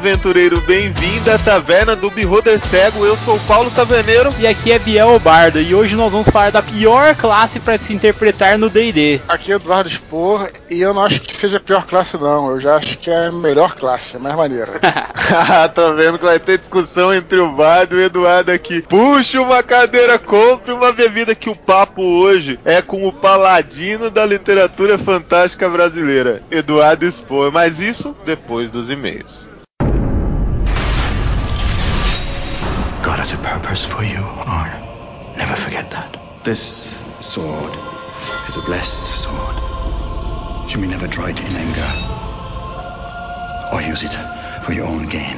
Aventureiro, bem-vindo à Taverna do Beholder Cego. Eu sou o Paulo Taverneiro. E aqui é Biel Bardo, e hoje nós vamos falar da pior classe para se interpretar no D&D. Aqui é Eduardo Spor, e eu não acho que seja a pior classe não, eu já acho que é a melhor classe, a mais maneira. tá vendo que vai ter discussão entre o Bardo e o Eduardo aqui. Puxa uma cadeira, compre uma bebida que o papo hoje é com o paladino da literatura fantástica brasileira, Eduardo Spor. Mas isso depois dos e-mails. God has a purpose for you, Arn. Never forget that. This sword is a blessed sword. You may never draw it in anger or use it for your own gain.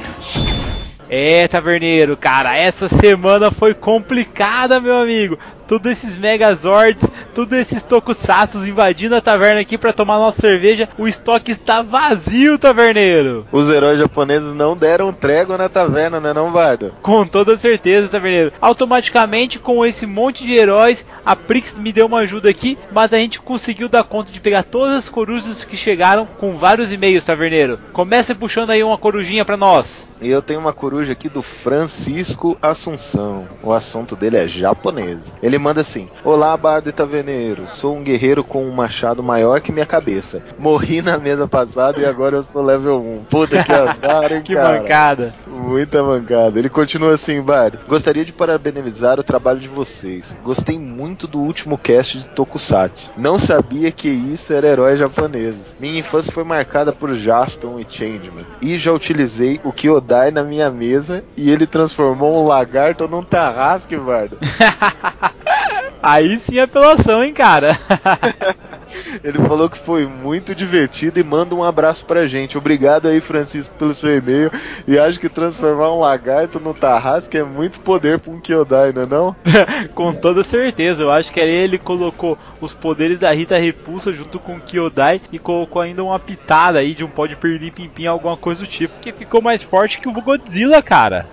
É, taverneiro, cara, essa semana foi complicada, meu amigo. Todos esses Megazords, todos esses Tokusatsu invadindo a taverna aqui para tomar nossa cerveja. O estoque está vazio, taverneiro. Os heróis japoneses não deram trégua na taverna, né, não, Bardo? Com toda certeza, taverneiro. Automaticamente, com esse monte de heróis, a Prix me deu uma ajuda aqui, mas a gente conseguiu dar conta de pegar todas as corujas que chegaram com vários e-mails, taverneiro. Comece puxando aí uma corujinha para nós. E eu tenho uma coruja aqui do Francisco Assunção. O assunto dele é japonês. Ele manda assim: Olá, bardo e taverneiro. Sou um guerreiro com um machado maior que minha cabeça. Morri na mesa passada e agora eu sou level 1. Puta que azar, hein, que cara? mancada. Muita mancada. Ele continua assim, bardo. Gostaria de parabenizar o trabalho de vocês. Gostei muito do último cast de Tokusatsu. Não sabia que isso era heróis japoneses. Minha infância foi marcada por Jaspion e Changeman. E já utilizei o Kyodai Dai na minha mesa e ele transformou um lagarto num tarrasque, Bardo. Aí sim é apelação, hein, cara? Ele falou que foi muito divertido e manda um abraço pra gente. Obrigado aí, Francisco, pelo seu e-mail. E acho que transformar um lagarto no Tarrasque é muito poder pra um Kyodai, não é não? com toda certeza. Eu acho que ele colocou os poderes da Rita Repulsa junto com o Kyodai e colocou ainda uma pitada aí de um pó de pirlim pimpim, alguma coisa do tipo, que ficou mais forte que o Godzilla, cara.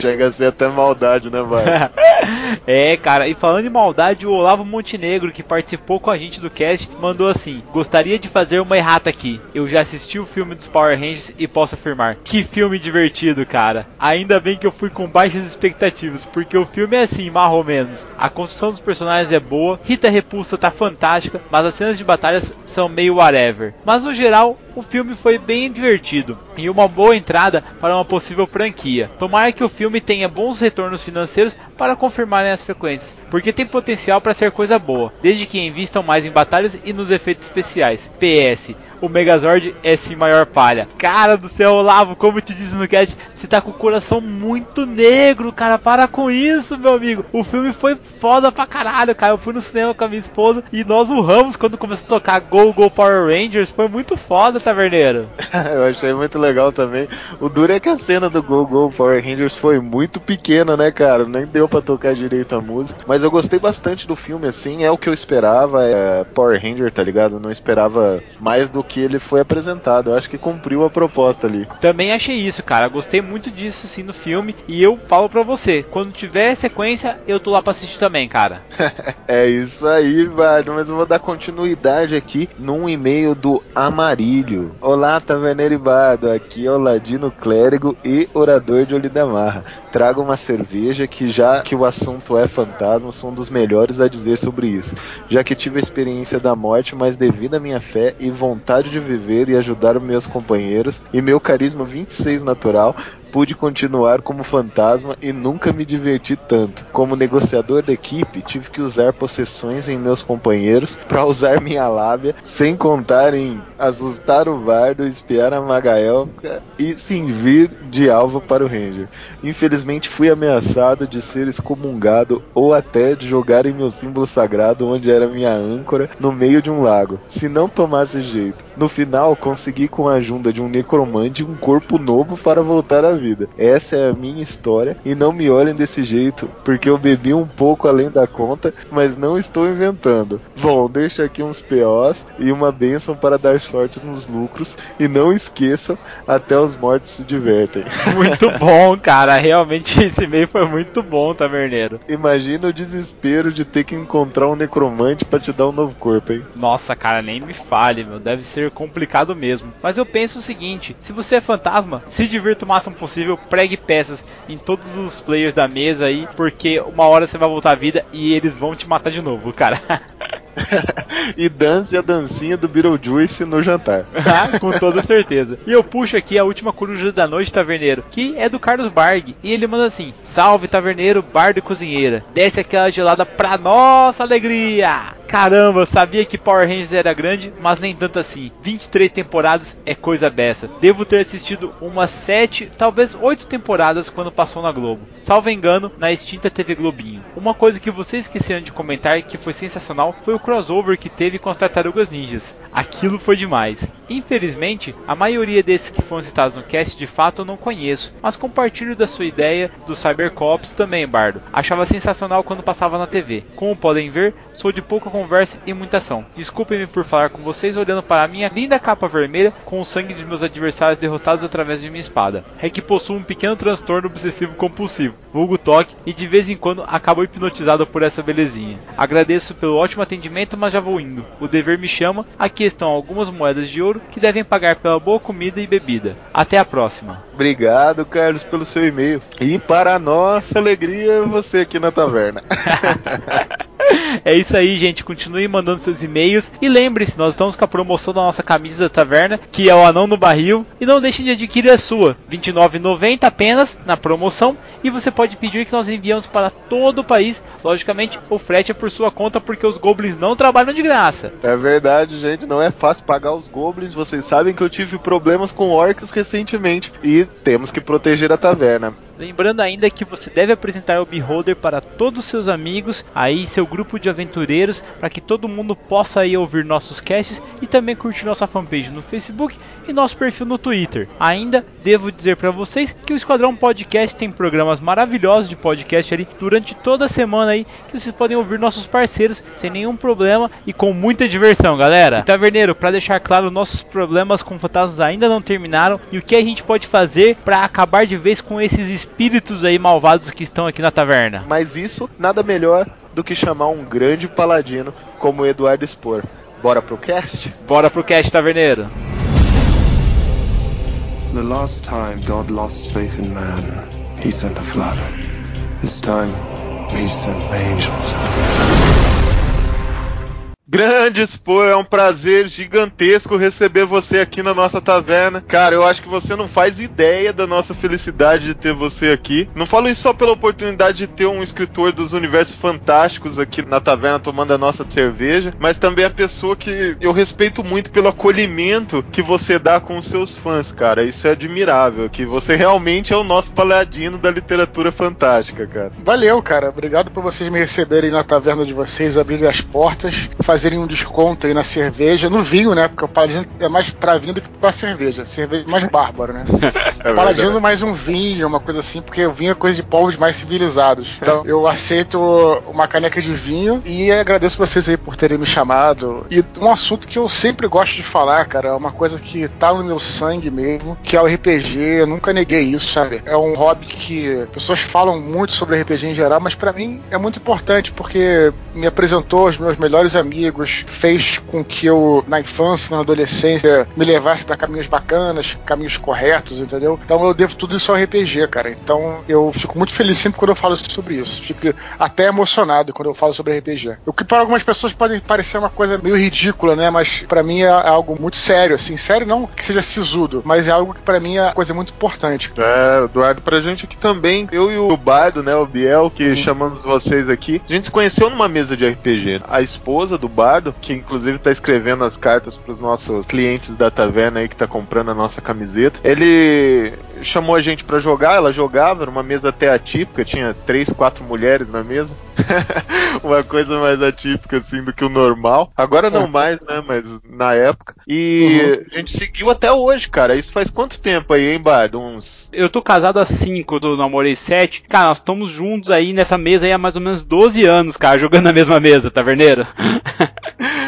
Chega a ser até maldade, né, vai? é, cara, e falando em maldade, o Olavo Montenegro, que participou com a gente do cast, mandou assim: Gostaria de fazer uma errata aqui. Eu já assisti o filme dos Power Rangers e posso afirmar: que filme divertido, cara. Ainda bem que eu fui com baixas expectativas, porque o filme é assim, mais ou menos. A construção dos personagens é boa, Rita Repulsa tá fantástica, mas as cenas de batalhas são meio whatever. Mas no geral, o filme foi bem divertido e uma boa entrada para uma possível franquia. Tomara que o filme tenha bons retornos financeiros para confirmarem as frequências, porque tem potencial para ser coisa boa, desde que invistam mais em batalhas e nos efeitos especiais. PS o Megazord é sim maior palha. Cara do céu, Olavo, como eu te disse no cast, você tá com o coração muito negro, cara. Para com isso, meu amigo. O filme foi foda pra caralho, cara. Eu fui no cinema com a minha esposa e nós urramos quando começou a tocar Go Go Power Rangers. Foi muito foda, taverneiro. eu achei muito legal também. O duro é que a cena do Go Go Power Rangers foi muito pequena, né, cara? Nem deu pra tocar direito a música. Mas eu gostei bastante do filme, assim. É o que eu esperava. É Power Ranger, tá ligado? Eu não esperava mais do que ele foi apresentado. Eu acho que cumpriu a proposta ali. Também achei isso, cara. Gostei muito disso sim no filme. E eu falo pra você, quando tiver sequência, eu tô lá pra assistir também, cara. é isso aí, velho. Mas eu vou dar continuidade aqui num e-mail do Amarílio. Olá, Taverneiro Ibado. Aqui é o Ladino Clérigo e Orador de Olidamarra. Trago uma cerveja que, já que o assunto é fantasma, sou um dos melhores a dizer sobre isso. Já que tive a experiência da morte, mas devido à minha fé e vontade vontade de viver e ajudar meus companheiros e meu carisma 26 natural, pude continuar como fantasma e nunca me diverti tanto. Como negociador da equipe, tive que usar possessões em meus companheiros para usar minha lábia, sem contar em assustar o bardo, espiar a Magaelka e servir de alvo para o Ranger. Infelizmente fui ameaçado de ser excomungado ou até de jogar em meu símbolo sagrado onde era minha âncora no meio de um lago, se não tomasse jeito. No final consegui com a ajuda de um necromante um corpo novo para voltar à vida. Essa é a minha história e não me olhem desse jeito, porque eu bebi um pouco além da conta, mas não estou inventando. Bom, deixa aqui uns POs e uma bênção para dar sorte nos lucros e não esqueçam, até os mortos se divertem. Muito bom, cara. Realmente esse e-mail foi muito bom, Taverneiro. Imagina o desespero de ter que encontrar um necromante para te dar um novo corpo, hein? Nossa, cara, nem me fale, meu. Deve ser complicado mesmo. Mas eu penso o seguinte: se você é fantasma, se divirta o máximo possível, pregue peças em todos os players da mesa aí, porque uma hora você vai voltar à vida e eles vão te matar de novo, cara. e dance a dancinha do Beetlejuice no jantar. Ah, com toda certeza. E eu puxo aqui a última coruja da noite, taverneiro, que é do Carlos Barg. E ele manda assim: Salve, taverneiro, bardo e cozinheira. Desce aquela gelada pra nossa alegria. Caramba, sabia que Power Rangers era grande, mas nem tanto assim. 23 temporadas é coisa beça. Devo ter assistido umas 7, talvez 8 temporadas quando passou na Globo. Salvo engano, na extinta TV Globinho. Uma coisa que vocês esqueceram de comentar que foi sensacional foi o crossover que teve com as Tartarugas Ninjas. Aquilo foi demais. Infelizmente, a maioria desses que foram citados no cast de fato eu não conheço, mas compartilho da sua ideia do Cybercops também, Bardo. Achava sensacional quando passava na TV. Como podem ver, sou de pouca conversa e muita ação. Desculpem-me por falar com vocês olhando para a minha linda capa vermelha com o sangue de meus adversários derrotados através de minha espada. É que possuo um pequeno transtorno obsessivo compulsivo, vulgo toque, e de vez em quando acabo hipnotizado por essa belezinha. Agradeço pelo ótimo atendimento, mas já vou indo. O dever me chama, aqui estão algumas moedas de ouro que devem pagar pela boa comida e bebida. Até a próxima. Obrigado, Carlos, pelo seu e-mail. E para nossa alegria, você aqui na taverna. É isso aí, gente. Continue mandando seus e-mails. E lembre-se, nós estamos com a promoção da nossa camisa da taverna, que é o Anão no Barril. E não deixem de adquirir a sua. R$ 29,90 apenas na promoção. E você pode pedir que nós enviamos para todo o país. Logicamente, o frete é por sua conta, porque os goblins não trabalham de graça. É verdade, gente. Não é fácil pagar os goblins. Vocês sabem que eu tive problemas com orcs recentemente. E temos que proteger a taverna. Lembrando ainda que você deve apresentar o Beholder para todos os seus amigos, aí seu grupo de aventureiros, para que todo mundo possa aí ouvir nossos casts e também curtir nossa fanpage no Facebook e nosso perfil no Twitter. Ainda devo dizer para vocês que o Esquadrão Podcast tem programas maravilhosos de podcast ali durante toda a semana aí que vocês podem ouvir nossos parceiros sem nenhum problema e com muita diversão, galera. E, Taverneiro, para deixar claro, nossos problemas com fantasmas ainda não terminaram e o que a gente pode fazer para acabar de vez com esses espíritos aí malvados que estão aqui na taverna. Mas isso nada melhor do que chamar um grande paladino como o Eduardo Spor. Bora pro cast? Bora pro cast, Taverneiro. The last time God lost faith in man, he sent a flood. This time, he sent angels. Grande Spor, é um prazer gigantesco receber você aqui na nossa taverna. Cara, eu acho que você não faz ideia da nossa felicidade de ter você aqui. Não falo isso só pela oportunidade de ter um escritor dos universos fantásticos aqui na taverna tomando a nossa cerveja, mas também a pessoa que eu respeito muito pelo acolhimento que você dá com os seus fãs, cara. Isso é admirável, que você realmente é o nosso paladino da literatura fantástica, cara. Valeu, cara. Obrigado por vocês me receberem na taverna de vocês, abrirem as portas, fazerem um desconto aí na cerveja, no vinho, né? Porque o Paladino é mais pra vinho do que pra cerveja. Cerveja é mais bárbaro, né? É Paladino verdade. mais um vinho, uma coisa assim, porque o vinho é coisa de povos mais civilizados. Então eu aceito uma caneca de vinho e agradeço vocês aí por terem me chamado. E um assunto que eu sempre gosto de falar, cara, é uma coisa que tá no meu sangue mesmo, que é o RPG. Eu nunca neguei isso, sabe? É um hobby que pessoas falam muito sobre RPG em geral, mas pra mim é muito importante porque me apresentou aos meus melhores amigos, fez com que eu, na infância, na adolescência, me levasse pra caminhos bacanas, caminhos corretos, entendeu? Então eu devo tudo isso ao RPG, cara. Então eu fico muito feliz sempre quando eu falo sobre isso. Fico até emocionado quando eu falo sobre RPG. O que para algumas pessoas pode parecer uma coisa meio ridícula, né? Mas pra mim é algo muito sério, assim. Sério não que seja sisudo, mas é algo que pra mim é uma coisa muito importante. É, Eduardo, pra gente aqui também, eu e o Bardo, né, o Biel, que chamamos vocês aqui, a gente se conheceu numa mesa de RPG. A esposa do Bardo, que inclusive tá escrevendo as cartas pros nossos clientes da taverna aí que tá comprando a nossa camiseta, ele chamou a gente pra jogar, ela jogava, era uma mesa até atípica, tinha três, quatro mulheres na mesa. uma coisa mais atípica, assim, do que o normal. Agora não mais, né? Mas na época. E a gente seguiu até hoje, cara. Isso faz quanto tempo aí, hein, Bard? Uns. Eu tô casado há 5, eu namorei 7. Cara, nós estamos juntos aí nessa mesa aí há mais ou menos 12 anos, cara, jogando na mesma mesa, taverneiro.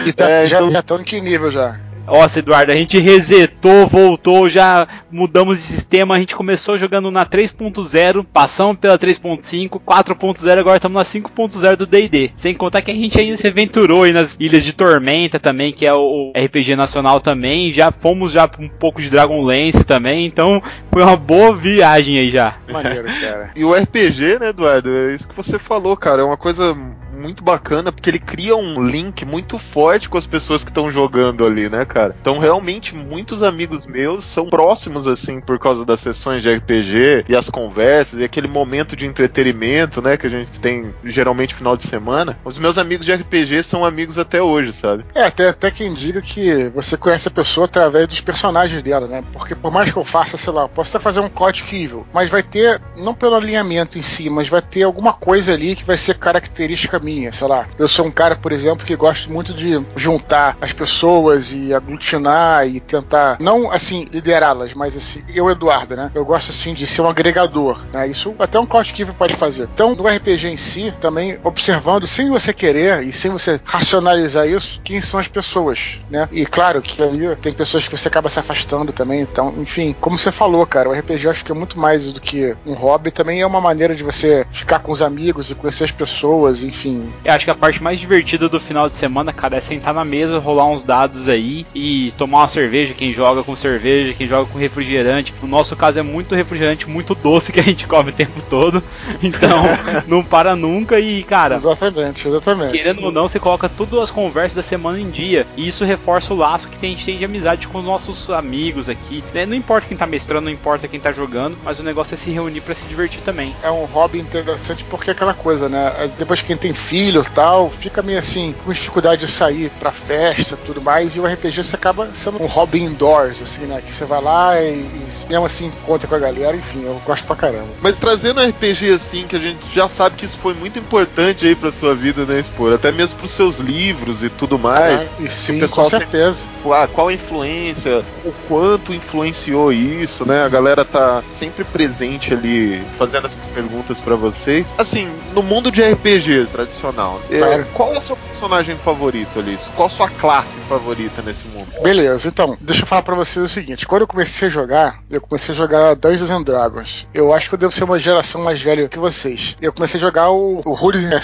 E tá, É, já, então- já estão em que nível já? Nossa, Eduardo, a gente resetou, voltou, já mudamos de sistema, a gente começou jogando na 3.0, passamos pela 3.5, 4.0, agora estamos na 5.0 do D&D. Sem contar que a gente ainda se aventurou aí nas Ilhas de Tormenta também, que é o RPG nacional também, já fomos já um pouco de Dragonlance também, então foi uma boa viagem aí já. Maneiro, cara. E o RPG, né, Eduardo? É isso que você falou, cara. É uma coisa muito bacana, porque ele cria um link muito forte com as pessoas que estão jogando ali, né, cara? Então, realmente, muitos amigos meus são próximos, assim, por causa das sessões de RPG e as conversas e aquele momento de entretenimento, né, que a gente tem geralmente final de semana. Os meus amigos de RPG são amigos até hoje, sabe? É, até, até quem diga que você conhece a pessoa através dos personagens dela, né? Porque por mais que eu faça, sei lá, posso até fazer um Chaotic Evil, mas vai ter, não pelo alinhamento em si, mas vai ter alguma coisa ali que vai ser característica minha, sei lá. Eu sou um cara, por exemplo, que gosto muito de juntar as pessoas e aglutinar e tentar, não assim, liderá-las, mas assim, eu, Eduardo, né? Eu gosto assim de ser um agregador, né? Isso até um Chaotic Evil pode fazer. Então, no RPG em si, também observando, sem você querer e sem você racionalizar isso, quem são as pessoas, né? E claro que ali tem pessoas que você acaba se afastando também, então, enfim, como você falou, cara, o RPG eu acho que é muito mais do que um hobby, também é uma maneira de você ficar com os amigos e conhecer as pessoas, enfim. Eu acho que a parte mais divertida do final de semana, cara, é sentar na mesa, rolar uns dados aí e tomar uma cerveja, quem joga com cerveja, quem joga com refrigerante. No nosso caso é muito refrigerante, muito doce que a gente come o tempo todo. Então, não para nunca e, cara, Exatamente, exatamente. Querendo ou não, você coloca todas as conversas da semana em dia. E isso reforça o laço que a gente tem de amizade com os nossos amigos aqui. né? Não importa quem tá mestrando, não importa quem tá jogando, mas o negócio é se reunir pra se divertir também. é um hobby interessante porque é aquela coisa, né? Depois que quem tem filho e tal, fica meio assim, com dificuldade de sair pra festa e tudo mais, e o RPG você acaba sendo um hobby indoors, assim, né? Que você vai lá e, e mesmo assim encontra com a galera, enfim, eu gosto pra caramba. Mas trazendo um RPG assim, que a gente já sabe que isso foi muito importante aí pra sua vida, né, Expor? Até mesmo pros seus livros e tudo mais. né? E sim, com certeza. Ah, qual a influência, o quanto influenciou isso, né? A galera tá sempre presente ali fazendo essas perguntas pra vocês. Assim, no mundo de RPGs é, Claro. qual é o seu personagem favorito ali? Qual a sua classe favorita nesse mundo? Beleza, então, deixa eu falar pra vocês o seguinte: quando eu comecei a jogar, eu comecei a jogar Dungeons and Dragons. Eu acho que eu devo ser uma geração mais velha que vocês. Eu comecei a jogar o, o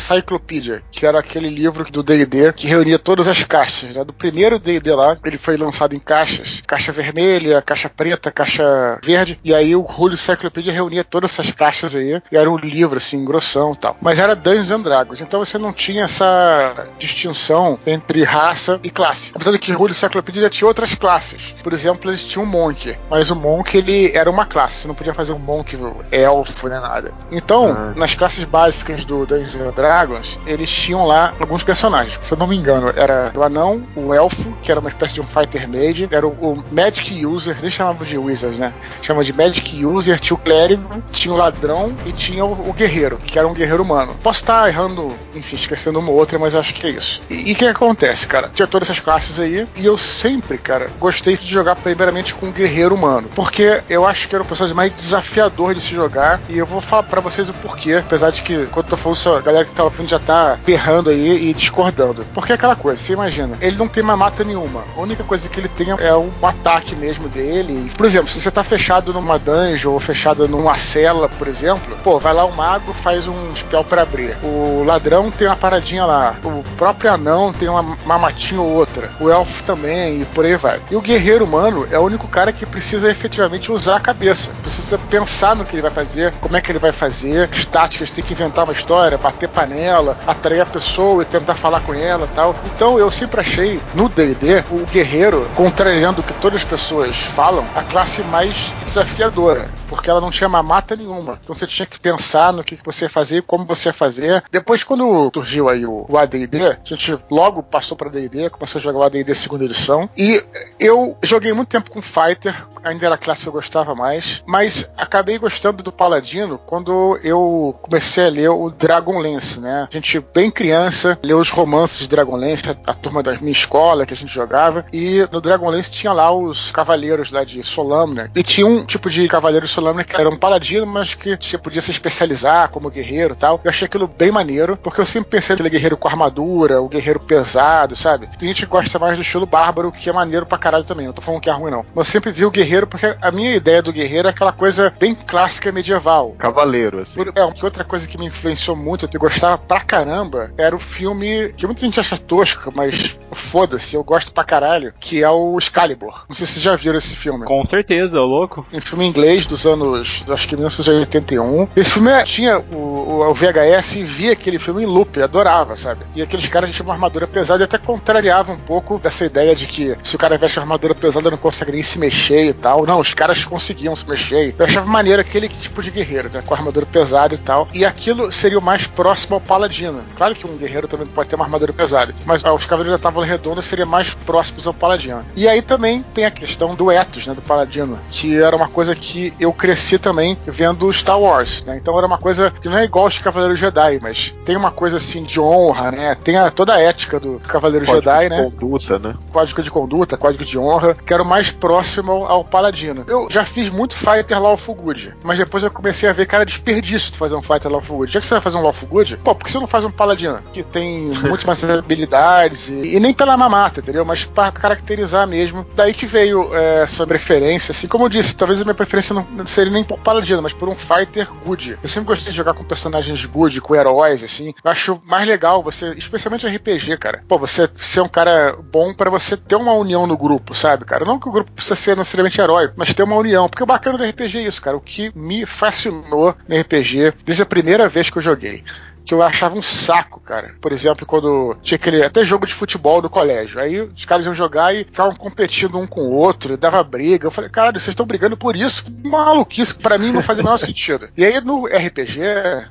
Encyclopedia, que era aquele livro do DD que reunia todas as caixas. Né? Do primeiro DD lá, ele foi lançado em caixas: caixa vermelha, caixa preta, caixa verde. E aí o Holy Encyclopedia reunia todas essas caixas aí. E era um livro, assim, grossão e tal. Mas era Dungeons and Dragons, então você não tinha essa distinção entre raça e classe. Apesar de que o Holy Encyclopedia já tinha outras classes. Por exemplo, eles tinham um Monk. Mas o Monk, ele era uma classe. Você não podia fazer um Monk elfo nem nada. Então, Ah. nas classes básicas do Dungeons Dragons, eles tinham lá alguns personagens. Se eu não me engano, era o anão, o elfo, que era uma espécie de um fighter mage, era o, o Magic User, nem chamava de Wizards, né? Chama de Magic User, tinha o clérigo, tinha o ladrão e tinha o, o guerreiro, que era um guerreiro humano. Posso estar errando, enfim, esquecendo uma ou outra, mas acho que é isso. E o que acontece, cara? Tinha todas essas classes aí, e eu sempre, cara, gostei de jogar primeiramente com um guerreiro humano. Porque eu acho que era o personagem mais desafiador de se jogar, e eu vou falar pra vocês o porquê, apesar de que, quando eu tô falando a galera que tá ouvindo já tá berrando aí e discordando. Porque é aquela coisa, você imagina, ele não tem mamata nenhuma. A única coisa que ele tem é um ataque mesmo dele. Por exemplo, se você tá fechado numa dungeon ou fechado numa cela, por exemplo, pô, vai lá o mago, faz um spell pra abrir. O ladrão tem uma paradinha lá. O próprio anão tem uma mamatinha ou outra. O elfo também, e por aí vai. E o guerreiro humano é o único cara que precisa efetivamente usar a cabeça. Precisa pensar no que ele vai fazer, como é que ele vai fazer, as táticas, tem que inventar uma história, bater panela, atrair a pessoa e tentar falar com ela tal. Então eu sempre achei no D&D o guerreiro, contrariando o que todas as pessoas falam, a classe mais desafiadora, porque ela não tinha mamata nenhuma. Então você tinha que pensar no que você ia fazer como você ia fazer. Depois, quando surgiu aí o, o ADD, a gente logo passou para ADD, começou a jogar o ADD segunda edição. E eu joguei muito tempo com Fighter, ainda era classe que eu gostava mais, mas acabei gostando do Paladino quando eu comecei a ler o Dragonlance, né? A gente, bem criança, leu os romances de Dragonlance, a, a turma da minha escola que a gente jogava, e no Dragonlance tinha lá os cavaleiros lá de Solamnia, e tinha um tipo de cavaleiro de Solamnia que era um paladino, mas que você podia se especializar como guerreiro e tal. Eu achei aquilo bem maneiro, porque eu sempre pensei naquele guerreiro com armadura, o guerreiro pesado, sabe? Tem gente que gosta mais do estilo bárbaro, que é maneiro pra caralho também, não tô falando que é ruim não. Mas eu sempre vi o guerreiro, porque a minha ideia do guerreiro é aquela coisa bem clássica medieval. Cavaleiro, assim. Por- É, que outra coisa que me influenciou muito, que eu gostava pra caramba, era o filme que muita gente acha tosco, mas foda-se, eu gosto pra caralho, que é o Excalibur. Não sei se vocês já viram esse filme. Com certeza, ô louco. Um filme inglês dos anos, acho que 1981. Esse filme é- tinha o, o VHS e via aquele filme em loop, adorava, sabe? E aqueles caras tinham uma armadura pesada e até contrariava um pouco dessa ideia de que se o cara veste uma armadura pesada não consegue nem se mexer e tal. Não, os caras conseguiam se mexer. Eu achava maneiro aquele tipo de guerreiro, né? Com armadura pesada e tal. E aquilo seria o mais próximo ao paladino. Claro que um guerreiro também pode ter uma armadura pesada, mas ah, os cavaleiros da Távola Redonda seriam mais próximos ao paladino. E aí também tem a questão do ethos, né? Do paladino, que era uma coisa que eu cresci também vendo Star Wars, né? Então era uma coisa que não é igual aos Cavaleiros Jedi, mas tem uma coisa assim de honra, né? Tem a, toda a ética do Cavaleiro Código Jedi, de né? Conduta, né? código de conduta, código de honra, que era o mais próximo ao, paladino. Eu já fiz muito Fighter Lawful Good, mas depois eu comecei a ver, cara, desperdício de fazer um Fighter Lawful Good. Já que você vai fazer um Lawful Good, pô, por que você não faz um paladino? Que tem muito mais habilidades e, e nem pela mamata, entendeu? Mas pra caracterizar mesmo. Daí que veio é, essa preferência, assim, como eu disse, talvez a minha preferência não seria nem por paladino, mas por um Fighter Good. Eu sempre gostei de jogar com personagens good, com heróis, assim. Eu acho mais legal você, especialmente RPG, cara. Pô, você ser um cara bom pra você ter uma união no grupo, sabe, cara? Não que o grupo precisa ser necessariamente heróico, mas ter uma união. Porque o bacana do RPG é isso, cara. O que me fascinou no RPG desde a primeira vez que eu joguei que eu achava um saco, cara. Por exemplo, quando tinha aquele até jogo de futebol do colégio. Aí os caras iam jogar e ficavam competindo um com o outro, dava briga. Eu falei, caralho, vocês estão brigando por isso? Maluquice pra mim não faz o menor sentido. E aí no RPG,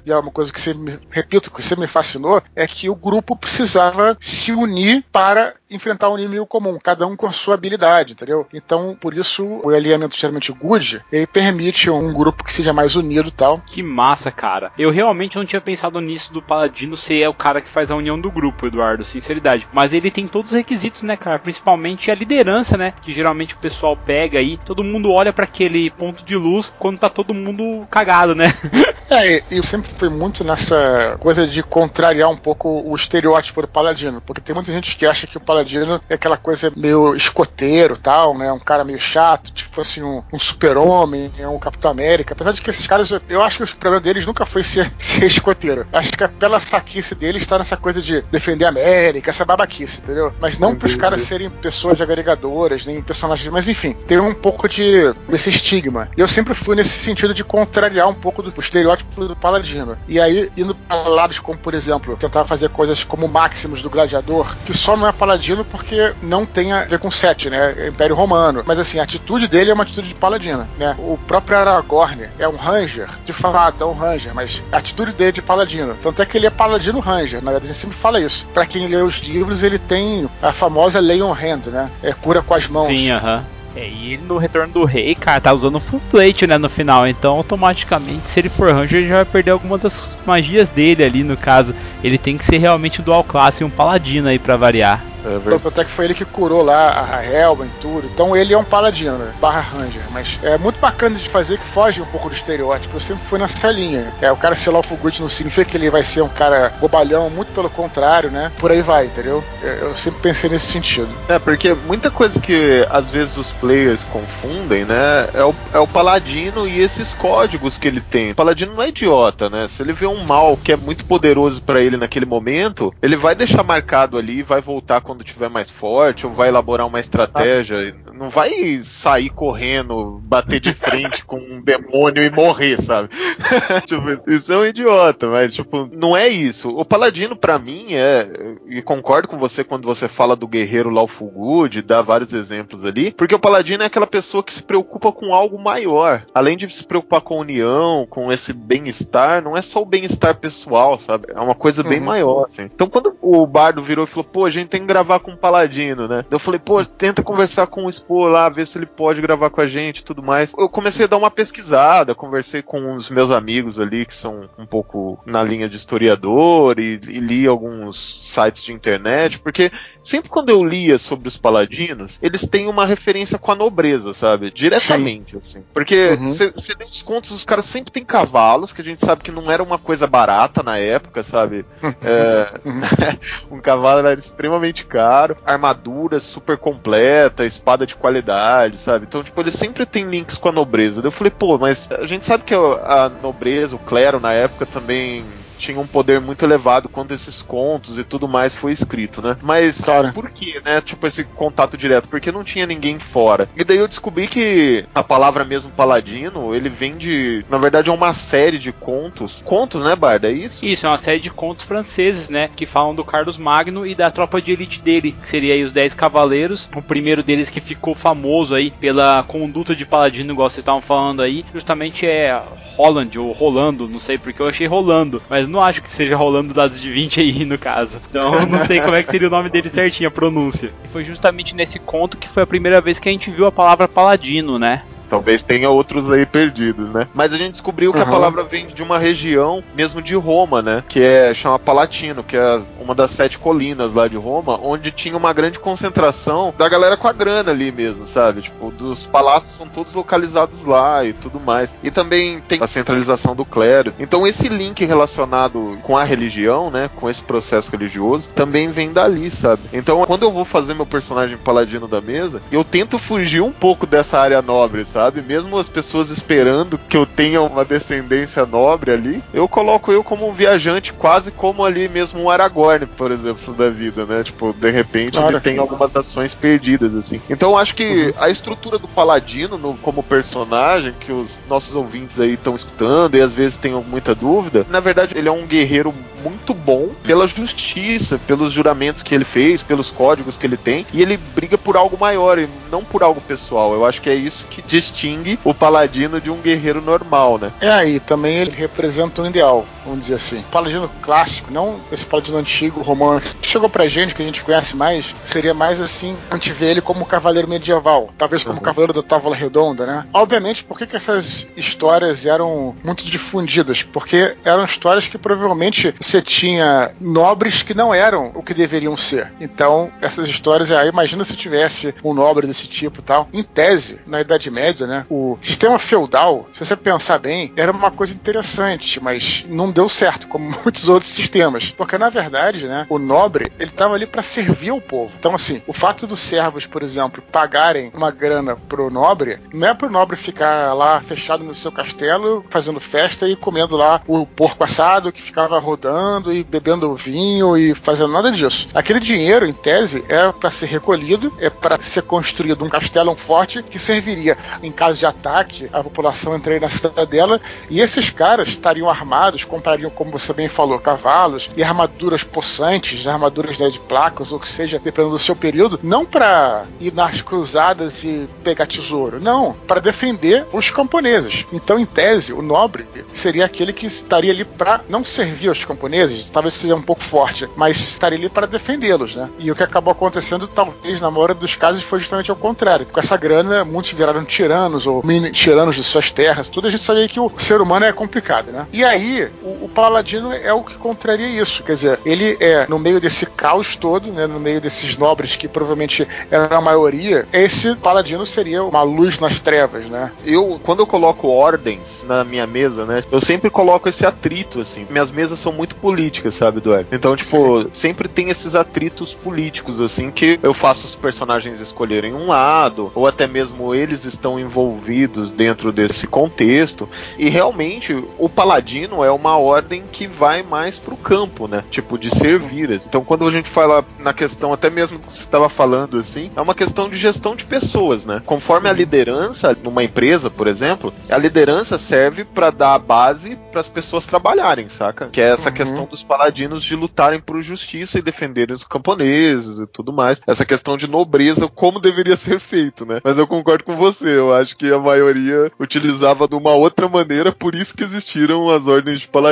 e é uma coisa que você me, repito, que você me fascinou, é que o grupo precisava se unir para enfrentar um inimigo comum, cada um com a sua habilidade, entendeu? Então, por isso, o alinhamento geralmente good, ele permite um grupo que seja mais unido e tal. Que massa, cara. Eu realmente não tinha pensado nisso do Paladino ser o cara que faz a união do grupo, Eduardo, sinceridade. Mas ele tem todos os requisitos, né, cara? Principalmente a liderança, né? Que geralmente o pessoal pega aí, todo mundo olha para aquele ponto de luz quando tá todo mundo cagado, né? É, eu sempre fui muito nessa coisa de contrariar um pouco o estereótipo do paladino, porque tem muita gente que acha que o paladino é aquela coisa meio escoteiro tal, né? Um cara meio chato, tipo assim, um, um super-homem, um Capitão América. Apesar de que esses caras, eu- acho que o problema deles nunca foi ser, ser escoteiro. Acho que pela saquice deles está nessa coisa de defender a América, essa babaquice, entendeu? Mas não pros caras serem pessoas agregadoras, nem personagens. Mas enfim, tem um pouco de desse estigma. E eu sempre fui nesse sentido de contrariar um pouco do estereótipo do paladino. E aí, indo para lados como, por exemplo, tentar fazer coisas como o Maximus do Gladiador, que só não é paladino porque não tem a ver com Sete, né? Império Romano. Mas assim, a atitude dele é uma atitude de paladino, né? O próprio Aragorn é um Ranger, de fato, é um Ranger, mas a atitude dele é de paladino. Tanto é que ele é paladino Ranger, na verdade, gente sempre fala isso. Pra quem lê os livros, ele tem a famosa Lay on Hand, né? É cura com as mãos. Sim, aham. É, e ele no Retorno do Rei, cara, tá usando full plate, né, no final. Então, automaticamente, se ele for Ranger, ele já vai perder alguma das magias dele ali, no caso. Ele tem que ser realmente dual classe e um paladino aí pra variar. É verdade. Tanto é que foi ele que curou lá a Helma e tudo. Então ele é um paladino, né? barra ranger. Mas é muito bacana de fazer que foge um pouco do estereótipo. Eu sempre fui nessa linha. É, o cara ser Lawful Good não significa que ele vai ser um cara bobalhão, muito pelo contrário, né? Por aí vai, entendeu? Eu sempre pensei nesse sentido. É, porque muita coisa que às vezes os players confundem, né? É o, é o paladino e esses códigos que ele tem. O paladino não é idiota, né? Se ele vê um mal que é muito poderoso pra ele naquele momento, ele vai deixar marcado ali e vai voltar quando quando tiver mais forte, ou vai elaborar uma estratégia. Não vai sair correndo, bater de frente com um demônio e morrer, sabe? tipo, isso é um idiota, mas, tipo, não é isso. O paladino, para mim, é. E concordo com você quando você fala do guerreiro Lawful Good, dá vários exemplos ali, porque o paladino é aquela pessoa que se preocupa com algo maior. Além de se preocupar com a união, com esse bem-estar, não é só o bem-estar pessoal, sabe? É uma coisa bem Uhum. maior, assim. Então, quando o bardo virou e falou, pô, a gente tem que gravar com o paladino, né? Eu falei, pô, tenta conversar com o Expo lá, ver se ele pode gravar com a gente e tudo mais. Eu comecei a dar uma pesquisada, conversei com os meus amigos ali, que são um pouco na linha de historiador, e, e li alguns sites de internet, porque sempre quando eu lia sobre os paladinos, eles têm uma referência com a nobreza, sabe? Diretamente, assim. Porque Uhum. você lê os contos, os caras sempre têm cavalos, que a gente sabe que não era uma coisa barata na época, sabe? É, um cavalo era extremamente caro, armadura super completa, espada de qualidade, sabe? Então, tipo, eles sempre têm links com a nobreza. Eu falei, pô, mas a gente sabe que a nobreza, o clero na época também tinha um poder muito elevado quando esses contos e tudo mais foi escrito, né? Mas por que, né? Tipo, esse contato direto? Porque não tinha ninguém fora. E daí eu descobri que a palavra mesmo paladino, ele vem de. Na verdade, é uma série de contos. Contos, né, Barda? É isso? Isso, é uma série de contos franceses, né? Que falam do Carlos Magno e da tropa de elite dele, que seria aí os Dez Cavaleiros. O primeiro deles que ficou famoso aí pela conduta de paladino, igual vocês estavam falando aí, justamente é Holland ou Rolando, não sei porque eu achei Rolando, mas não acho que seja Rolando dados de 20 aí no caso. Então não sei como é que seria o nome dele certinho, a pronúncia. E foi justamente nesse conto que foi a primeira vez que a gente viu a palavra paladino, né? Talvez tenha outros aí perdidos, né? Mas a gente descobriu que a palavra vem de uma região mesmo de Roma, né? Que é chama Palatino, que é uma das sete colinas lá de Roma, onde tinha uma grande concentração da galera com a grana ali mesmo, sabe? Tipo, dos palácios são todos localizados lá e tudo mais. E também tem a centralização do clero. Então esse link relacionado com a religião, né? Com esse processo religioso, também vem dali, sabe? Então quando eu vou fazer meu personagem paladino da mesa, eu tento fugir um pouco dessa área nobre, sabe? Mesmo as pessoas esperando que eu tenha uma descendência nobre ali, eu coloco eu como um viajante, quase como ali mesmo um Aragorn, por exemplo, da vida, né? Tipo, de repente Claro. ele tem algumas ações perdidas, assim. Então eu acho que a estrutura do Paladino no- como personagem, que os nossos ouvintes aí estão escutando e às vezes têm muita dúvida, na verdade ele é um guerreiro muito bom pela justiça, pelos juramentos que ele fez, pelos códigos que ele tem, e ele briga por algo maior e não por algo pessoal. Eu acho que é isso que distingue o paladino de um guerreiro normal, né? É aí, também ele representa um ideal, vamos dizer assim. Paladino clássico, não esse paladino antigo, romano, que chegou pra gente, que a gente conhece mais, seria mais assim, a gente vê ele como cavaleiro medieval, talvez como Uhum. cavaleiro da Távola Redonda, né? Obviamente, por que, que essas histórias eram muito difundidas? Porque eram histórias que provavelmente você tinha nobres que não eram o que deveriam ser. Então, essas histórias, aí imagina se tivesse um nobre desse tipo e tal. Em tese, na Idade Média, né? O sistema feudal, se você pensar bem, era uma coisa interessante, mas não deu certo, como muitos outros sistemas. Porque, na verdade, né, o nobre, ele estava ali para servir ao povo. Então, assim, o fato dos servos, por exemplo, pagarem uma grana pro nobre, não é pro nobre ficar lá fechado no seu castelo, fazendo festa e comendo lá o porco assado que ficava rodando e bebendo vinho e fazendo nada disso. Aquele dinheiro, em tese, era para ser recolhido, é para ser construído um castelo um forte que serviria em caso de ataque, a população entraria na cidadela e esses caras estariam armados, comprariam, como você bem falou, cavalos e armaduras possantes, armaduras né, de placas, ou que seja, dependendo do seu período, não para ir nas cruzadas e pegar tesouro, não, para defender os camponeses. Então, em tese, o nobre seria aquele que estaria ali para não servir aos camponeses, talvez seja um pouco forte, mas estaria ali para defendê-los, né? E o que acabou acontecendo, talvez na maioria dos casos, foi justamente ao contrário. Com essa grana, muitos viraram tiranos ou mini tiranos de suas terras, tudo a gente sabia que o ser humano é complicado, né? E aí, o, o paladino é o que contraria isso, quer dizer, ele é no meio desse caos todo, né, no meio desses nobres que provavelmente eram a maioria, esse paladino seria uma luz nas trevas, né? Eu, quando eu coloco ordens na minha mesa, né? Eu sempre coloco esse atrito, assim. Minhas mesas são muito políticas, sabe, Eduardo? Então, tipo, sempre tem esses atritos políticos, assim, que eu faço os personagens escolherem um lado, ou até mesmo eles estão envolvidos dentro desse contexto. E realmente, o paladino é uma ordem que vai mais pro campo, né? Tipo, de servir. Então, quando a gente fala na questão, até mesmo que você estava falando assim, é uma questão de gestão de pessoas, né? Conforme a liderança numa empresa, por exemplo, a liderança serve para dar a base para as pessoas trabalharem, saca? Que é essa Uhum. questão dos paladinos de lutarem por justiça e defenderem os camponeses e tudo mais. Essa questão de nobreza, como deveria ser feito, né? Mas eu concordo com você, eu acho que a maioria utilizava de uma outra maneira, por isso que existiram as ordens de paladinos,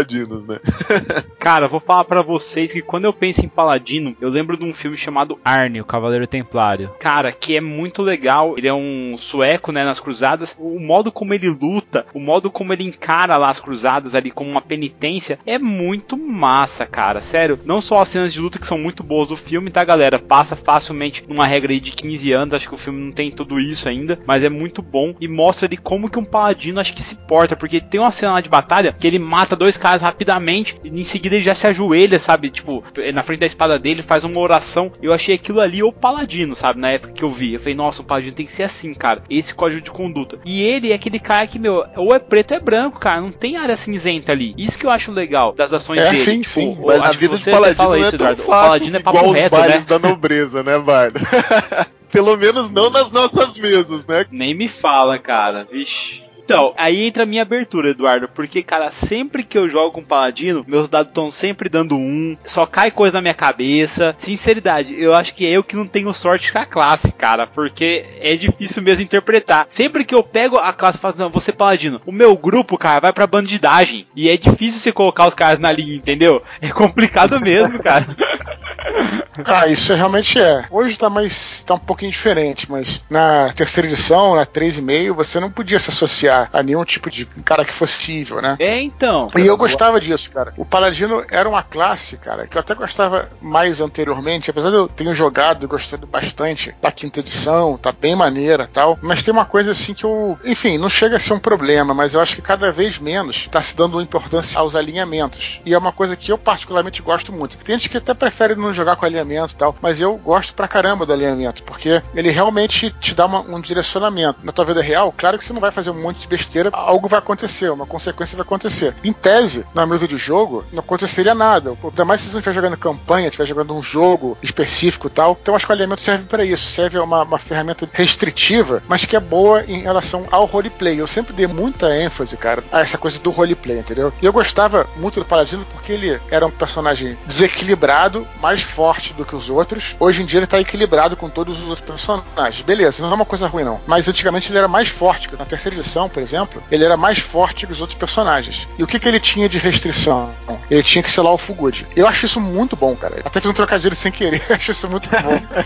né? Cara, vou falar pra vocês que quando eu penso em Paladino, eu lembro de um filme chamado Arne, o Cavaleiro Templário. Cara, que é muito legal. Ele é um sueco, né, nas cruzadas. O modo como ele luta, o modo como ele encara lá as cruzadas ali como uma penitência, é muito massa, cara. Sério, não só as cenas de luta que são muito boas do filme, tá, galera? Passa facilmente numa regra de 15 anos, acho que o filme não tem tudo isso ainda, mas é muito bom e mostra ali como que um paladino acho que se porta, porque tem uma cena lá de batalha que ele mata dois caras rapidamente e em seguida ele já se ajoelha, sabe? Tipo, na frente da espada dele faz uma oração. Eu achei aquilo ali o paladino, sabe? Na época que eu vi. Eu falei, nossa, um paladino tem que ser assim, cara. Esse código de conduta. E ele é aquele cara que, meu, ou é preto ou é branco, cara. Não tem área cinzenta ali. Isso que eu acho legal das ações É, dele. sim, Tipo, sim. Mas a acho que vida de você- você paladino fala não é isso, tão Eduardo. O fácil paladino é papo reto, né? da nobreza, né, Bardo? Pelo menos não nas nossas mesas, né? Nem me fala, cara. Vixe. Então, aí entra a minha abertura, Eduardo, porque, cara, sempre que eu jogo com Paladino, meus dados estão sempre dando um, só cai coisa na minha cabeça. Sinceridade, eu acho que é eu que não tenho sorte com a classe, cara, porque é difícil mesmo interpretar. Sempre que eu pego a classe e falo, não, você Paladino, o meu grupo, cara, vai pra bandidagem, e é difícil você colocar os caras na linha, entendeu? É complicado mesmo, cara. Ah, isso realmente é. Hoje tá mais. tá um pouquinho diferente, mas na terceira edição, na 3,5, você não podia se associar a nenhum tipo de cara que fosse evil, né? É, então. E eu gostava disso, cara. O Paladino era uma classe, cara, que eu até gostava mais anteriormente, apesar de eu ter jogado e gostado bastante da quinta edição, tá bem maneira tal. Mas tem uma coisa assim que eu. Enfim, não chega a ser um problema, mas eu acho que cada vez menos tá se dando importância aos alinhamentos. E é uma coisa que eu particularmente gosto muito. Tem gente que até prefere não jogar com alinhamento e tal, mas eu gosto pra caramba do alinhamento, porque ele realmente te dá uma- um direcionamento. Na tua vida real, claro que você não vai fazer um monte de besteira, algo vai acontecer, uma consequência vai acontecer. Em tese, na mesa de jogo, não aconteceria nada. Ainda mais se você não estiver jogando campanha, estiver jogando um jogo específico e tal. Então acho que o alinhamento serve para isso, serve uma, uma ferramenta restritiva, mas que é boa em relação ao roleplay. Eu sempre dei muita ênfase, cara, a essa coisa do roleplay, entendeu? E eu gostava muito do Paladino porque ele era um personagem desequilibrado, mais forte do que os outros. Hoje em dia ele tá equilibrado com todos os outros personagens. Beleza, não é uma coisa ruim não. Mas antigamente ele era mais forte. Na terceira edição, por exemplo, ele era mais forte que os outros personagens. E o que, que ele tinha de restrição? Ele tinha que selar o Fugud. Eu acho isso muito bom, cara. Até fiz um trocadilho sem querer, acho isso muito bom.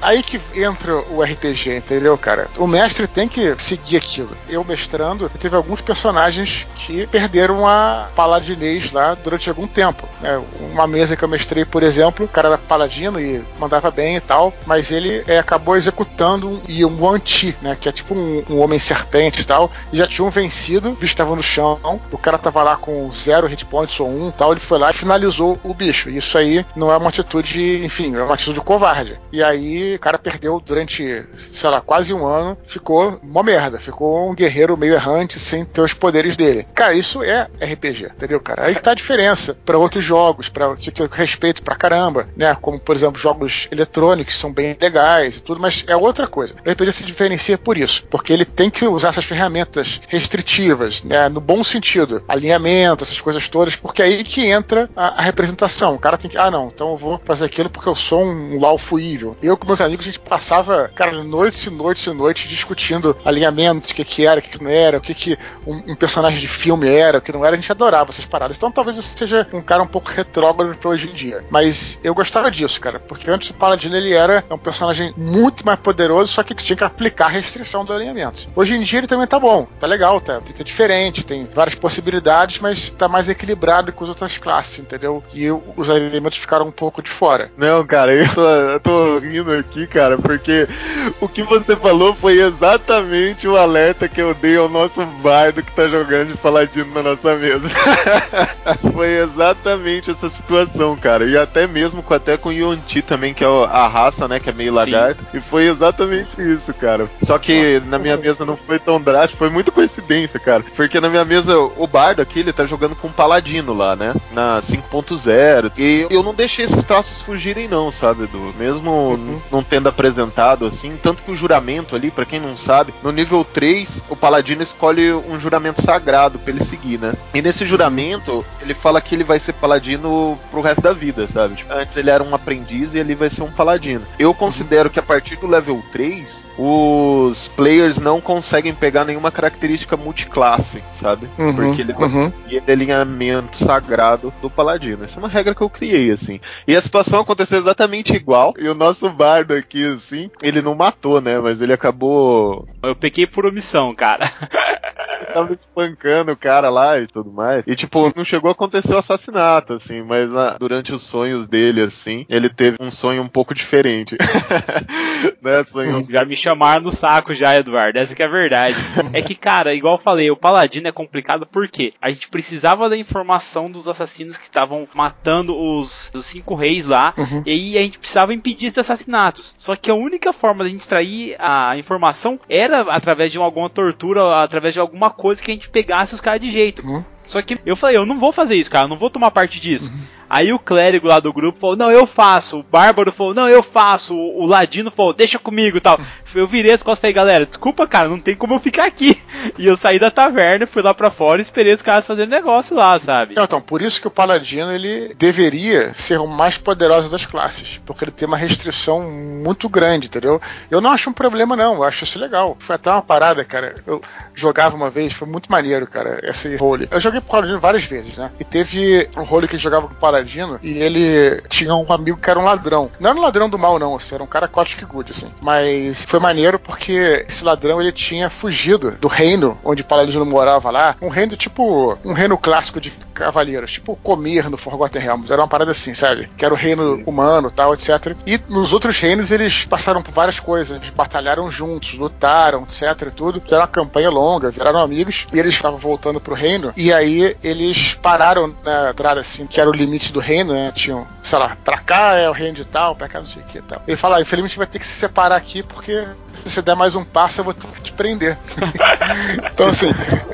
Aí que entra o RPG, entendeu, cara? O mestre tem que seguir aquilo. Eu mestrando, teve alguns personagens que perderam a paladinês lá durante algum tempo. né? Uma mesa que eu mestrei, por exemplo, cara era paladino e mandava bem e tal, mas ele é, acabou executando um, e um anti, né? Que é tipo um, um homem serpente e tal, e já tinham vencido, o bicho tava no chão, o cara tava lá com zero hit points ou um tal, ele foi lá e finalizou o bicho. Isso aí não é uma atitude, enfim, é uma atitude covarde. E aí o cara perdeu durante, sei lá, quase um ano, ficou mó merda, ficou um guerreiro meio errante sem ter os poderes dele. Cara, isso é RPG, entendeu, cara? Aí que tá a diferença para outros jogos, para que eu respeito pra caramba, né? Como, por exemplo, jogos eletrônicos são bem legais e tudo, mas é outra coisa. O RPG se diferencia por isso, porque ele tem que usar essas ferramentas restritivas, né? No bom sentido, alinhamento, essas coisas todas, porque é aí que entra a, a representação. O cara tem que, ah, não, então eu vou fazer aquilo porque eu sou um laufo evil. Eu com meus amigos, a gente passava, cara, noites e noites e noites discutindo alinhamentos, o que que era, o que que não era, o que que um, um personagem de filme era, o que não era, a gente adorava essas paradas. Então talvez eu seja um cara um pouco retrógrado pra hoje em dia. Mas eu gostava disso, cara, porque antes o Paladino ele era um personagem muito mais poderoso, só que tinha que aplicar a restrição do alinhamento. Hoje em dia ele também tá bom, tá legal, tá, tá diferente, tem várias possibilidades, mas tá mais equilibrado com as outras classes, entendeu? E o- os alinhamentos ficaram um pouco de fora. Não, cara, eu tô, eu tô rindo aqui, cara, porque o que você falou foi exatamente o alerta que eu dei ao nosso bardo que tá jogando de paladino na nossa mesa. foi exatamente essa situação, cara. E até mesmo brinco até com o Yonti também, que é a raça, né? Que é meio lagarto. E foi exatamente isso, cara. Só que na minha mesa não foi tão drástico, foi muito coincidência, cara. Porque na minha mesa, o Bardo aqui, ele tá jogando com um Paladino lá, né? Na 5.0. E eu não deixei esses traços fugirem, não, sabe, Edu? Mesmo uhum. não tendo apresentado assim. Tanto que o juramento ali, para quem não sabe, no nível 3, o Paladino escolhe um juramento sagrado pra ele seguir, né? E nesse juramento, ele fala que ele vai ser Paladino pro resto da vida, sabe? Antes ele era um aprendiz e ele vai ser um Paladino. Eu considero que a partir do level 3, os players não conseguem pegar nenhuma característica multiclasse, sabe? Uhum, Porque ele uhum. é alinhamento sagrado do paladino. Essa é uma regra que eu criei, assim. E a situação aconteceu exatamente igual. E o nosso bardo aqui, assim, ele não matou, né? Mas ele acabou. Eu peguei por omissão, cara. tava espancando o cara lá e tudo mais. E, tipo, não chegou a acontecer o assassinato, assim, mas ah, durante os sonhos dele, assim, ele teve um sonho um pouco diferente. né, sonho... Já me chamaram no saco já, Eduardo. Essa que é a verdade. é que, cara, igual eu falei, o Paladino é complicado porque a gente precisava da informação dos assassinos que estavam matando os, os cinco reis lá, uhum. e aí a gente precisava impedir esses assassinatos. Só que a única forma de a gente extrair a informação era através de alguma tortura, através de alguma coisa que a gente pegasse os caras de jeito. Uhum. Só que eu falei, eu não vou fazer isso, cara, eu não vou tomar parte disso. Uhum. Aí o clérigo lá do grupo falou, não, eu faço. O bárbaro falou, não, eu faço. O ladino falou, deixa comigo e tal. Eu virei as costas e falei, galera, desculpa, cara, não tem como eu ficar aqui. E eu saí da taverna, fui lá para fora e esperei os caras fazendo negócio lá, sabe? Então, por isso que o paladino, ele deveria ser o mais poderoso das classes. Porque ele tem uma restrição muito grande, entendeu? Eu não acho um problema, não. Eu acho isso legal. Foi até uma parada, cara. Eu jogava uma vez, foi muito maneiro, cara, esse role. Eu joguei com o paladino várias vezes, né? E teve um role que jogava com o paladino e ele tinha um amigo que era um ladrão. Não era um ladrão do mal, não, assim, era um cara Kotick Good, assim. Mas foi maneiro porque esse ladrão ele tinha fugido do reino onde Paladino morava lá. Um reino tipo. Um reino clássico de cavaleiros, tipo Comer no Forgotten Realms. Era uma parada assim, sabe? Que era o reino humano tal, etc. E nos outros reinos eles passaram por várias coisas. Eles batalharam juntos, lutaram, etc. Tudo. Fizeram uma campanha longa, viraram amigos. E eles estavam voltando pro reino. E aí eles pararam na entrada, assim, que era o limite do reino, né? Tinham, sei lá, pra cá é o reino de tal, pra cá não sei o que e tal. Ele fala, ah, infelizmente vai ter que se separar aqui porque se você der mais um passo eu vou te prender. então, assim,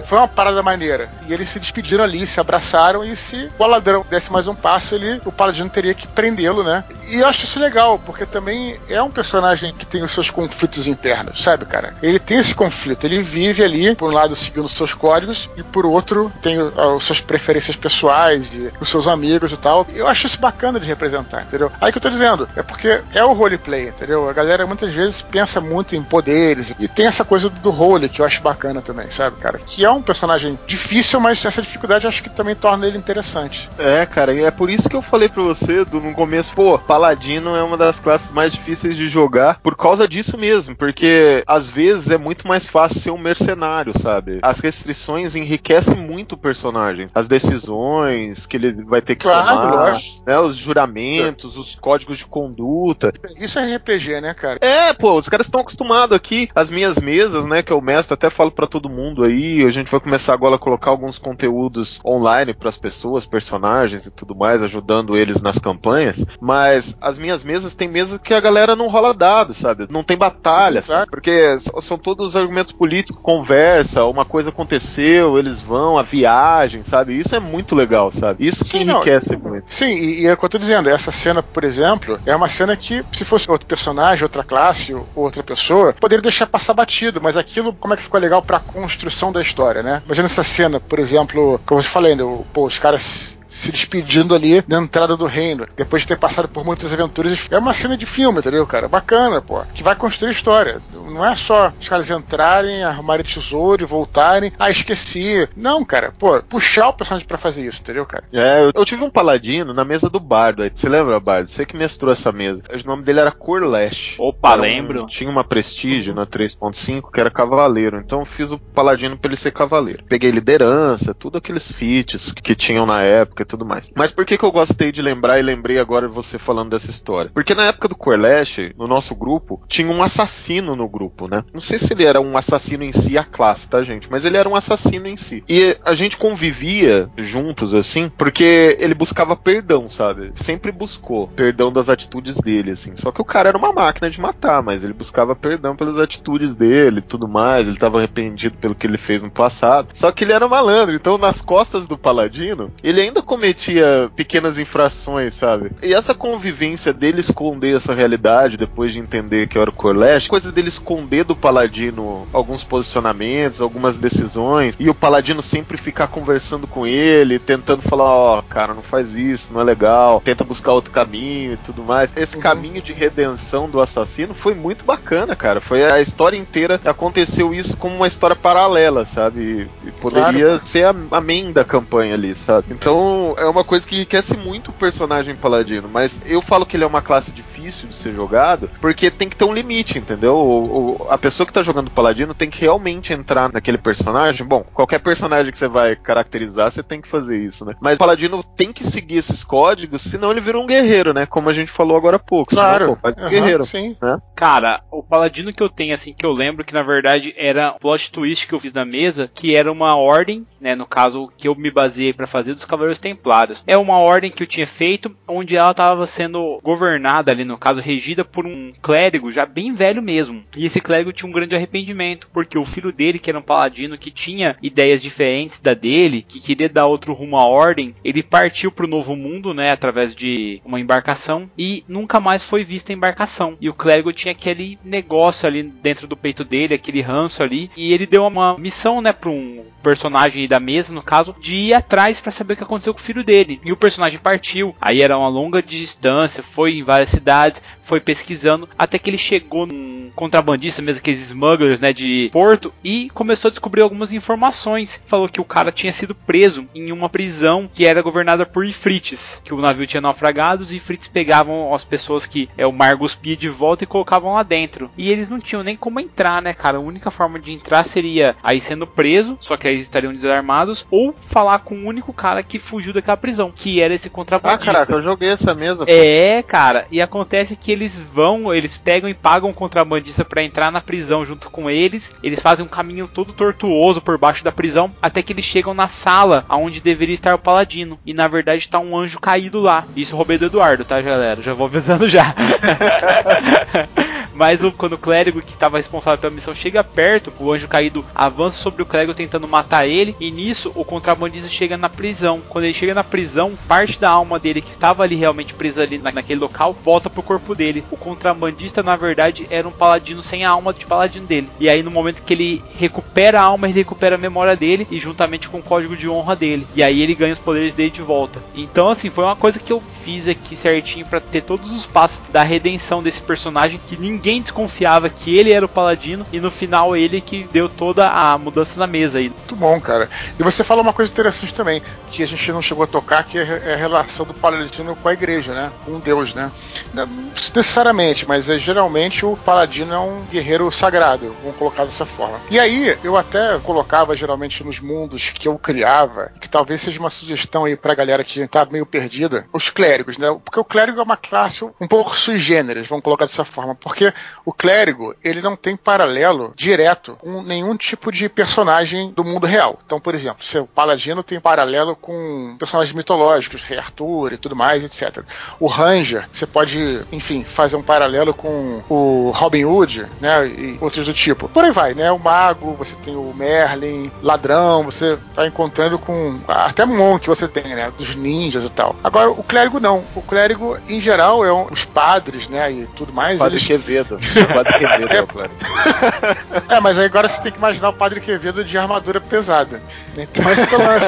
foi uma parada maneira. E eles se despediram ali, se abraçaram e se o ladrão desse mais um passo, ele, o paladino teria que prendê-lo, né? E eu acho isso legal, porque também é um personagem que tem os seus conflitos internos, sabe, cara? Ele tem esse conflito, ele vive ali, por um lado, seguindo os seus códigos, e por outro, tem as suas preferências pessoais e os seus amigos e tal. Eu acho isso bacana de representar, entendeu? Aí que eu tô dizendo, é porque é o roleplay, entendeu? A galera muitas vezes pensa muito em poderes e tem essa coisa do role que eu acho bacana também, sabe, cara? Que é um personagem difícil, mas essa dificuldade eu acho que também torna ele interessante. É, cara, e é por isso que eu falei pra você do, no começo, pô, Paladino é uma das classes mais difíceis de jogar por causa disso mesmo, porque às vezes é muito mais fácil ser um mercenário, sabe? As restrições enriquecem muito o personagem, as decisões que ele vai ter que claro, tomar, né, os juramentos, os códigos de conduta. Isso é RPG, né, cara? É, pô, os caras estão acostumados aqui, as minhas mesas, né, que é o mestre, até falo para todo mundo aí, a gente vai começar agora a colocar alguns conteúdos online para as pessoas, personagens e tudo mais, ajudando eles nas campanhas. Mas as minhas mesas tem mesas que a galera não rola dado, sabe? Não tem batalha, Sim, sabe? porque são todos argumentos políticos, conversa, uma coisa aconteceu, eles vão, a viagem, sabe? Isso é muito legal, sabe? Isso que Sim, enriquece não, muito. Sim, e, e é o que eu tô dizendo, essa cena, por exemplo, é uma cena que, se fosse outro personagem, outra classe, ou outra pessoa, poderia deixar passar batido, mas aquilo, como é que ficou legal pra construção da história, né? Imagina essa cena, por exemplo, como eu falei, né, pô, os caras se despedindo ali na entrada do reino, depois de ter passado por muitas aventuras. É uma cena de filme, entendeu, cara? Bacana, pô. Que vai construir história. Não é só os caras entrarem, arrumarem tesouro e voltarem. Ah, esqueci. Não, cara. Pô, puxar o personagem para fazer isso, entendeu, cara? É, eu, eu, tive um paladino na mesa do Bardo. Aí. Você lembra, Bardo? Você que mestrou essa mesa. O nome dele era Corlash. Opa, era lembro. Um, tinha uma prestígio na 3.5 que era cavaleiro. Então eu fiz o paladino pra ele ser cavaleiro. Peguei liderança, tudo aqueles feats que tinham na época tudo mais. Mas por que, que eu gostei de lembrar e lembrei agora você falando dessa história? Porque na época do Corlash, no nosso grupo, tinha um assassino no grupo né? Não sei se ele era um assassino em si, a classe, tá, gente? Mas ele era um assassino em si. E a gente convivia juntos, assim, porque ele buscava perdão, sabe? Sempre buscou perdão das atitudes dele, assim. Só que o cara era uma máquina de matar, mas ele buscava perdão pelas atitudes dele e tudo mais. Ele tava arrependido pelo que ele fez no passado. Só que ele era malandro, então nas costas do paladino, ele ainda cometia pequenas infrações, sabe? E essa convivência dele esconder essa realidade depois de entender que era o Corlash, coisa dele esconder do paladino alguns posicionamentos, algumas decisões, e o paladino sempre ficar conversando com ele, tentando falar, ó, oh, cara, não faz isso, não é legal, tenta buscar outro caminho e tudo mais. Esse uhum. caminho de redenção do assassino foi muito bacana, cara. Foi a história inteira aconteceu isso como uma história paralela, sabe? E poderia claro. ser a, a main da campanha ali, sabe? Então é uma coisa que enriquece muito o personagem paladino, mas eu falo que ele é uma classe difícil de ser jogado porque tem que ter um limite, entendeu? O, o, a pessoa que tá jogando paladino tem que realmente entrar naquele personagem. Bom, qualquer personagem que você vai caracterizar, você tem que fazer isso, né? Mas o paladino tem que seguir esses códigos, senão ele vira um guerreiro, né? Como a gente falou agora há pouco. Claro. Senão, pô, uhum, guerreiro. Sim. Né? Cara, o paladino que eu tenho, assim, que eu lembro que na verdade era um plot twist que eu fiz na mesa, que era uma ordem, né? No caso, que eu me baseei para fazer dos Cavaleiros Templários. É uma ordem que eu tinha feito, onde ela estava sendo governada ali, no caso, regida por um clérigo já bem velho mesmo. E esse clérigo tinha um grande arrependimento, porque o filho dele, que era um paladino que tinha ideias diferentes da dele, que queria dar outro rumo à ordem, ele partiu para o novo mundo, né, através de uma embarcação e nunca mais foi visto a embarcação. E o clérigo tinha aquele negócio ali dentro do peito dele, aquele ranço ali, e ele deu uma missão, né, para um personagem da mesa, no caso, de ir atrás para saber o que aconteceu com o filho dele. E o personagem partiu. Aí era uma longa distância, foi em várias cidades, foi pesquisando até que ele chegou num contrabandista, mesmo aqueles smugglers, né, de Porto e começou a descobrir algumas informações. Falou que o cara tinha sido preso em uma prisão que era governada por Ifrites, que o navio tinha naufragado, os Ifrites pegavam as pessoas que é o mar guspia de volta e colocavam lá dentro. E eles não tinham nem como entrar, né, cara? A única forma de entrar seria aí sendo preso, só que aí estariam desarmados, ou falar com o único cara que fugiu daquela prisão, que era esse contrabandista. Ah, caraca, eu joguei essa mesa. É, cara, e acontece que eles vão, eles pegam e pagam o contrabandista para entrar na prisão junto com eles. Eles fazem um caminho todo tortuoso por baixo da prisão até que eles chegam na sala aonde deveria estar o paladino. E na verdade está um anjo caído lá. Isso roubei do Eduardo, tá, galera? Já vou avisando já. Mas o, quando o clérigo que estava responsável pela missão chega perto, o anjo caído avança sobre o clérigo tentando matar ele. E nisso o contrabandista chega na prisão. Quando ele chega na prisão, parte da alma dele que estava ali realmente presa ali na, naquele local volta pro corpo dele. O contrabandista na verdade era um paladino sem a alma de paladino dele. E aí no momento que ele recupera a alma, ele recupera a memória dele e juntamente com o código de honra dele. E aí ele ganha os poderes dele de volta. Então assim, foi uma coisa que eu fiz aqui certinho para ter todos os passos da redenção desse personagem que ninguém ninguém desconfiava que ele era o paladino e no final ele que deu toda a mudança na mesa aí. Muito bom, cara. E você fala uma coisa interessante também, que a gente não chegou a tocar, que é a relação do paladino com a igreja, né? Com Deus, né? Não necessariamente, mas é, geralmente o paladino é um guerreiro sagrado, vamos colocar dessa forma. E aí, eu até colocava geralmente nos mundos que eu criava, que talvez seja uma sugestão aí pra galera que tá meio perdida, os clérigos, né? Porque o clérigo é uma classe um pouco sui generis, vamos colocar dessa forma, porque o clérigo, ele não tem paralelo direto com nenhum tipo de personagem do mundo real. Então, por exemplo, seu paladino tem paralelo com personagens mitológicos, Rei Arthur e tudo mais, etc. O Ranger, você pode, enfim, fazer um paralelo com o Robin Hood, né, e outros do tipo. Por aí vai, né? O mago, você tem o Merlin, ladrão, você tá encontrando com até Monk você tem, né, dos ninjas e tal. Agora, o clérigo não. O clérigo, em geral, é um, os padres, né, e tudo mais. Padre eles, Quevedo. Padre Quevedo é, o É, mas aí agora você tem que imaginar o Padre Quevedo de armadura pesada. Então esse é o lance.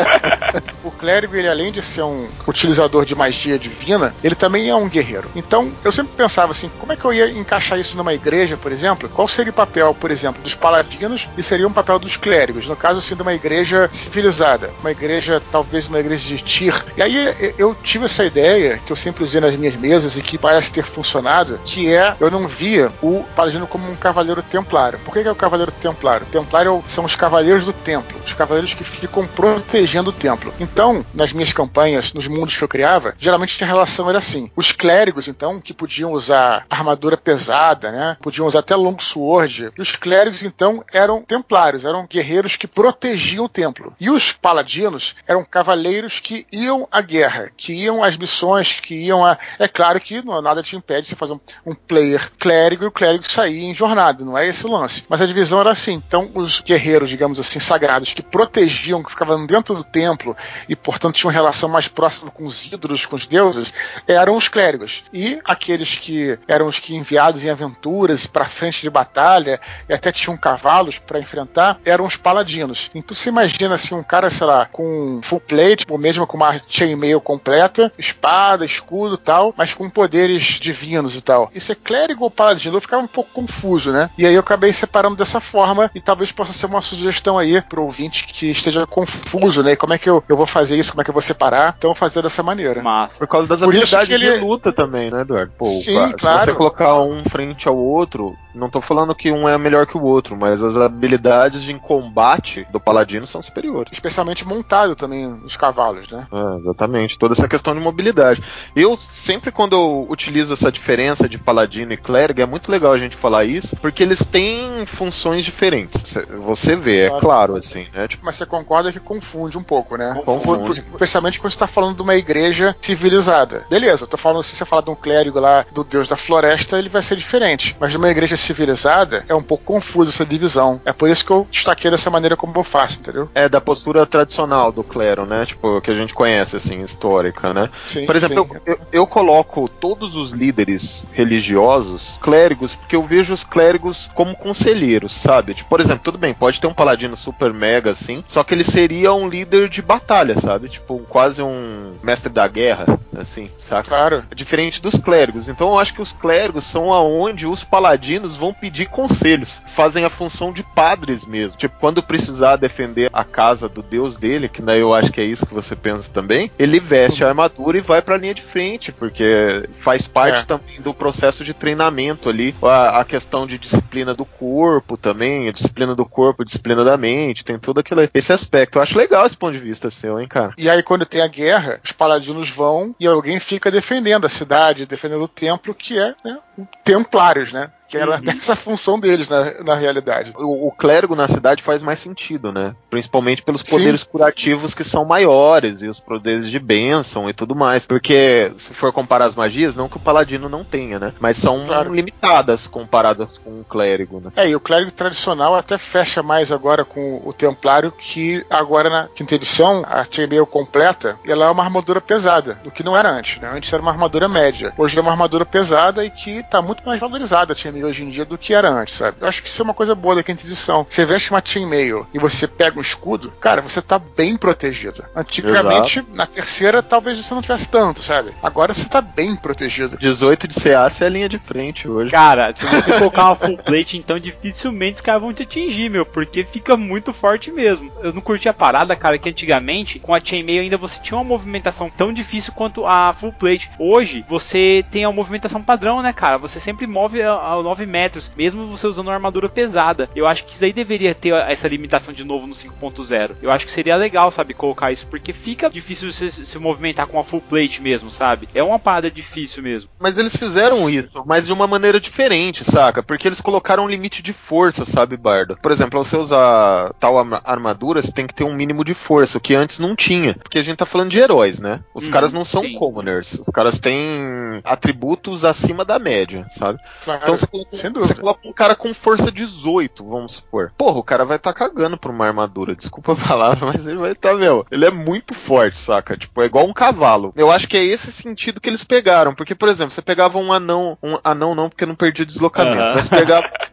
o clérigo, ele além de ser um utilizador de magia divina, ele também é um guerreiro. Então, eu sempre pensava assim, como é que eu ia encaixar isso numa igreja, por exemplo? Qual seria o papel, por exemplo, dos paladinos e seria um papel dos clérigos? No caso, assim, de uma igreja civilizada. Uma igreja, talvez uma igreja de Tyr. E aí eu tive essa ideia, que eu sempre usei nas minhas mesas e que parece ter funcionado, que é, eu não via o paladino como um cavaleiro templário. Por que, que é o cavaleiro templário? O templário são os cavaleiros do templo, os cavaleiros que ficam protegendo o templo. Então, nas minhas campanhas, nos mundos que eu criava, geralmente a relação era assim: os clérigos, então, que podiam usar armadura pesada, né? Podiam usar até long sword. E os clérigos, então, eram templários, eram guerreiros que protegiam o templo. E os paladinos eram cavaleiros que iam à guerra, que iam às missões, que iam a. É claro que não, nada te impede de você fazer um, um player clérigo e o clérigo sair em jornada, não é esse o lance. Mas a divisão era assim. Então, os guerreiros, digamos assim, sagrados, que protegiam, que ficavam dentro do templo e, portanto, tinham relação mais próxima com os ídolos, com os deuses, eram os clérigos. E aqueles que eram os que enviados em aventuras para frente de batalha e até tinham cavalos para enfrentar, eram os paladinos. Então você imagina assim um cara, sei lá, com full plate, ou mesmo com uma chainmail completa, espada, escudo e tal, mas com poderes divinos e tal. Isso é clérigo ou paladino? Eu ficava um pouco confuso, né? E aí eu acabei separando dessa forma e talvez possa ser uma sugestão aí pro ouvinte que esteja confuso, né? Como é que eu, eu vou fazer isso? Como é que eu vou separar? Então fazer dessa maneira. Massa. Por causa das Por habilidades que ele- de luta também, né, Eduardo? Pô, Sim, cara, claro. Se você colocar um frente ao outro, não tô falando que um é melhor que o outro, mas as habilidades de combate do paladino são superiores. Especialmente montado também os cavalos, né? É, exatamente, toda essa questão de mobilidade. Eu sempre quando eu utilizo essa diferença de paladino e clérigo, é muito legal a gente falar isso, porque eles têm funções diferentes. Cê- Você vê, é Claro. claro, assim, né? Tipo, Mas você concorda que confunde um pouco, né? Confunde. Especialmente quando você tá falando de uma igreja civilizada. Beleza, eu tô falando, se você falar de um clérigo lá do deus da floresta, ele vai ser diferente. Mas de uma igreja civilizada, é um pouco confuso essa divisão. É por isso que eu destaquei dessa maneira como eu faço, entendeu? é da postura tradicional do clero, né? Tipo, que a gente conhece, assim, histórica, né? Sim, Por exemplo, eu, eu- eu coloco todos os líderes religiosos, clérigos, porque eu vejo os clérigos como conselheiros, sabe? Tipo, por exemplo, tudo bem, pode ter um paladino super mega assim, só que ele seria um líder de batalha, sabe? Tipo, quase um mestre da guerra, assim, saca? Claro. Diferente dos clérigos. Então eu acho que os clérigos são aonde os paladinos vão pedir conselhos. Fazem a função de padres mesmo. Tipo, quando precisar defender a casa do deus dele, que daí eu acho que é isso que você pensa também, ele veste a armadura e vai pra linha de frente, porque faz parte É. também do processo de treinamento ali. A, a questão de disciplina do corpo também, a disciplina do corpo, a disciplina da mente, tem todo aquele, esse aspecto. Eu acho legal esse ponto de vista seu, hein, cara? E aí, quando tem a guerra, os paladinos vão e alguém fica defendendo a cidade, defendendo o templo, que é né, templários, né? Que era Uhum. essa função deles na, na realidade. o, o clérigo na cidade faz mais sentido, né? Principalmente pelos Sim. poderes curativos que são maiores e os poderes de bênção e tudo mais. Porque se for comparar as magias, não que o paladino não tenha, né? Mas são Claro. limitadas comparadas com o clérigo, né? É, e o clérigo tradicional até fecha mais agora com o templário, que agora na quinta edição, a chainmail completa, ela é uma armadura pesada, o que não era antes, né? Antes era uma armadura média. Hoje é uma armadura pesada e que tá muito mais valorizada a chainmail hoje em dia do que era antes, sabe? Eu acho que isso é uma coisa boa da quinta edição. Você veste uma chainmail e você pega um escudo, cara, você tá bem protegido. Antigamente, na terceira, talvez você não tivesse tanto, sabe? Agora você tá bem protegido. 18 de CA é a linha de frente hoje. Cara, se você colocar uma full plate, então dificilmente os caras vão te atingir, meu, porque fica muito forte mesmo. Eu não curti a parada, cara, que antigamente, com a chainmail ainda você tinha uma movimentação tão difícil quanto a full plate. Hoje, você tem a movimentação padrão, né, cara? Você sempre move a, a 9 metros, mesmo você usando uma armadura pesada. Eu acho que isso aí deveria ter essa limitação de novo no 5.0. Eu acho que seria legal, sabe, colocar isso, porque fica difícil você se movimentar com a full plate mesmo, sabe? É uma parada difícil mesmo. Mas eles fizeram isso, mas de uma maneira diferente, saca? Porque eles colocaram um limite de força, sabe, Bardo? Por exemplo, pra você usar tal arma- armadura, você tem que ter um mínimo de força, o que antes não tinha. Porque a gente tá falando de heróis, né? Os Uhum, caras não são sim. commoners. Os caras têm atributos acima da média, sabe? Claro, Então você coloca, sem você dúvida. coloca um cara com força 18, vamos supor. Porra, o cara vai estar tá cagando pra uma armadura. Desculpa a palavra, mas ele vai estar, meu. Ele é muito forte, saca? Tipo, é igual um cavalo. Eu acho que é esse sentido que eles pegaram. Porque, por exemplo, você pegava um anão. Um anão não, porque não perdi o deslocamento. Mas pegava.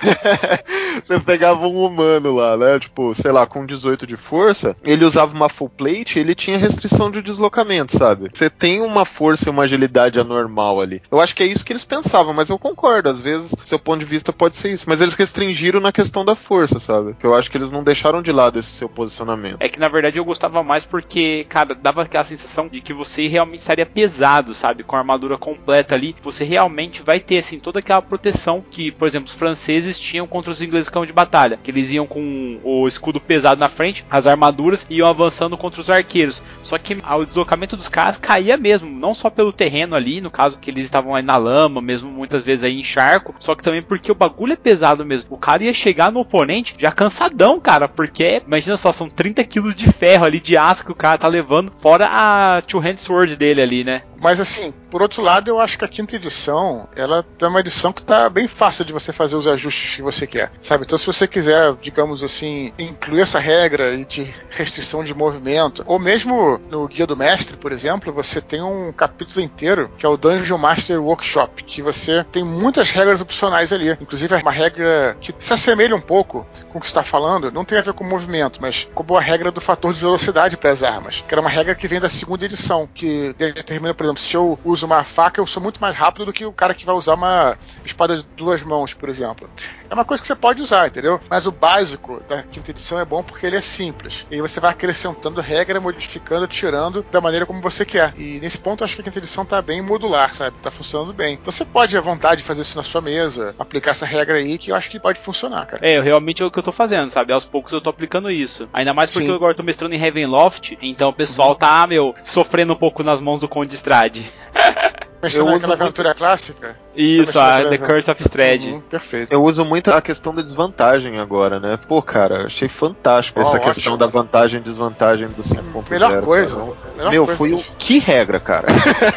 você pegava um humano lá, né? Tipo, sei lá, com 18 de força, ele usava uma full plate ele tinha restrição de deslocamento, sabe? Você tem uma força e uma agilidade anormal ali. Eu acho que é isso que eles pensavam, mas eu concordo. Às vezes, seu ponto de vista pode ser isso. Mas eles restringiram na questão da força, sabe? Eu acho que eles não deixaram de lado esse seu posicionamento. É que na verdade eu gostava mais porque, cara, dava aquela sensação de que você realmente estaria pesado, sabe? Com a armadura completa ali. Você realmente vai ter, assim, toda aquela proteção que, por exemplo, os franceses tinham contra os ingleses campo de batalha. Que eles iam com o escudo pesado na frente, as armaduras, e iam avançando contra os arqueiros. Só que o deslocamento dos caras caía mesmo, não só pelo terreno ali, no caso que eles estavam aí na lama, mesmo muitas vezes aí em charco, só que também porque o bagulho é pesado mesmo. O cara ia chegar no oponente já cansadão, cara, porque imagina só, são 30 quilos de ferro ali, de aço que o cara tá levando, fora a two-hand sword dele ali, né? Mas assim, por outro lado, eu acho que a quinta edição, ela é uma edição que tá bem fácil de você fazer os ajustes que você quer, sabe? Então se você quiser, digamos assim, incluir essa regra de restrição de movimento, ou mesmo no Guia do Mestre, por exemplo, você tem um capítulo inteiro que é o Dungeon Master Workshop, que você tem muitas regras opcionais ali, inclusive uma regra que se assemelha um pouco com o que está falando, não tem a ver com movimento, mas como a regra do fator de velocidade para as armas, que era uma regra que vem da segunda edição, que determina, por exemplo, se eu uso uma faca, eu sou muito mais rápido do que o cara que vai usar uma espada de duas mãos, por exemplo. É uma coisa que você pode usar, entendeu? Mas o básico da quinta edição é bom porque ele é simples. E aí você vai acrescentando regra, modificando, tirando da maneira como você quer. E nesse ponto eu acho que a quinta edição tá bem modular, sabe? Tá funcionando bem. Então você pode à vontade fazer isso na sua mesa, aplicar essa regra aí que eu acho que pode funcionar, cara. É, realmente é o que eu tô fazendo, sabe? Aos poucos eu tô aplicando isso. Ainda mais porque Sim. eu agora tô mestrando em Ravenloft, então o pessoal tá, meu, sofrendo um pouco nas mãos do Conde Strade. Eu aquela muito... aventura clássica? Isso, a The Curse of Strahd. Uhum, perfeito. Eu uso muito a questão da desvantagem agora, né? Pô, cara, achei fantástico oh, essa ótimo. questão da vantagem e desvantagem do 5.0. Melhor coisa. Melhor Meu, coisa foi o... Que regra, cara.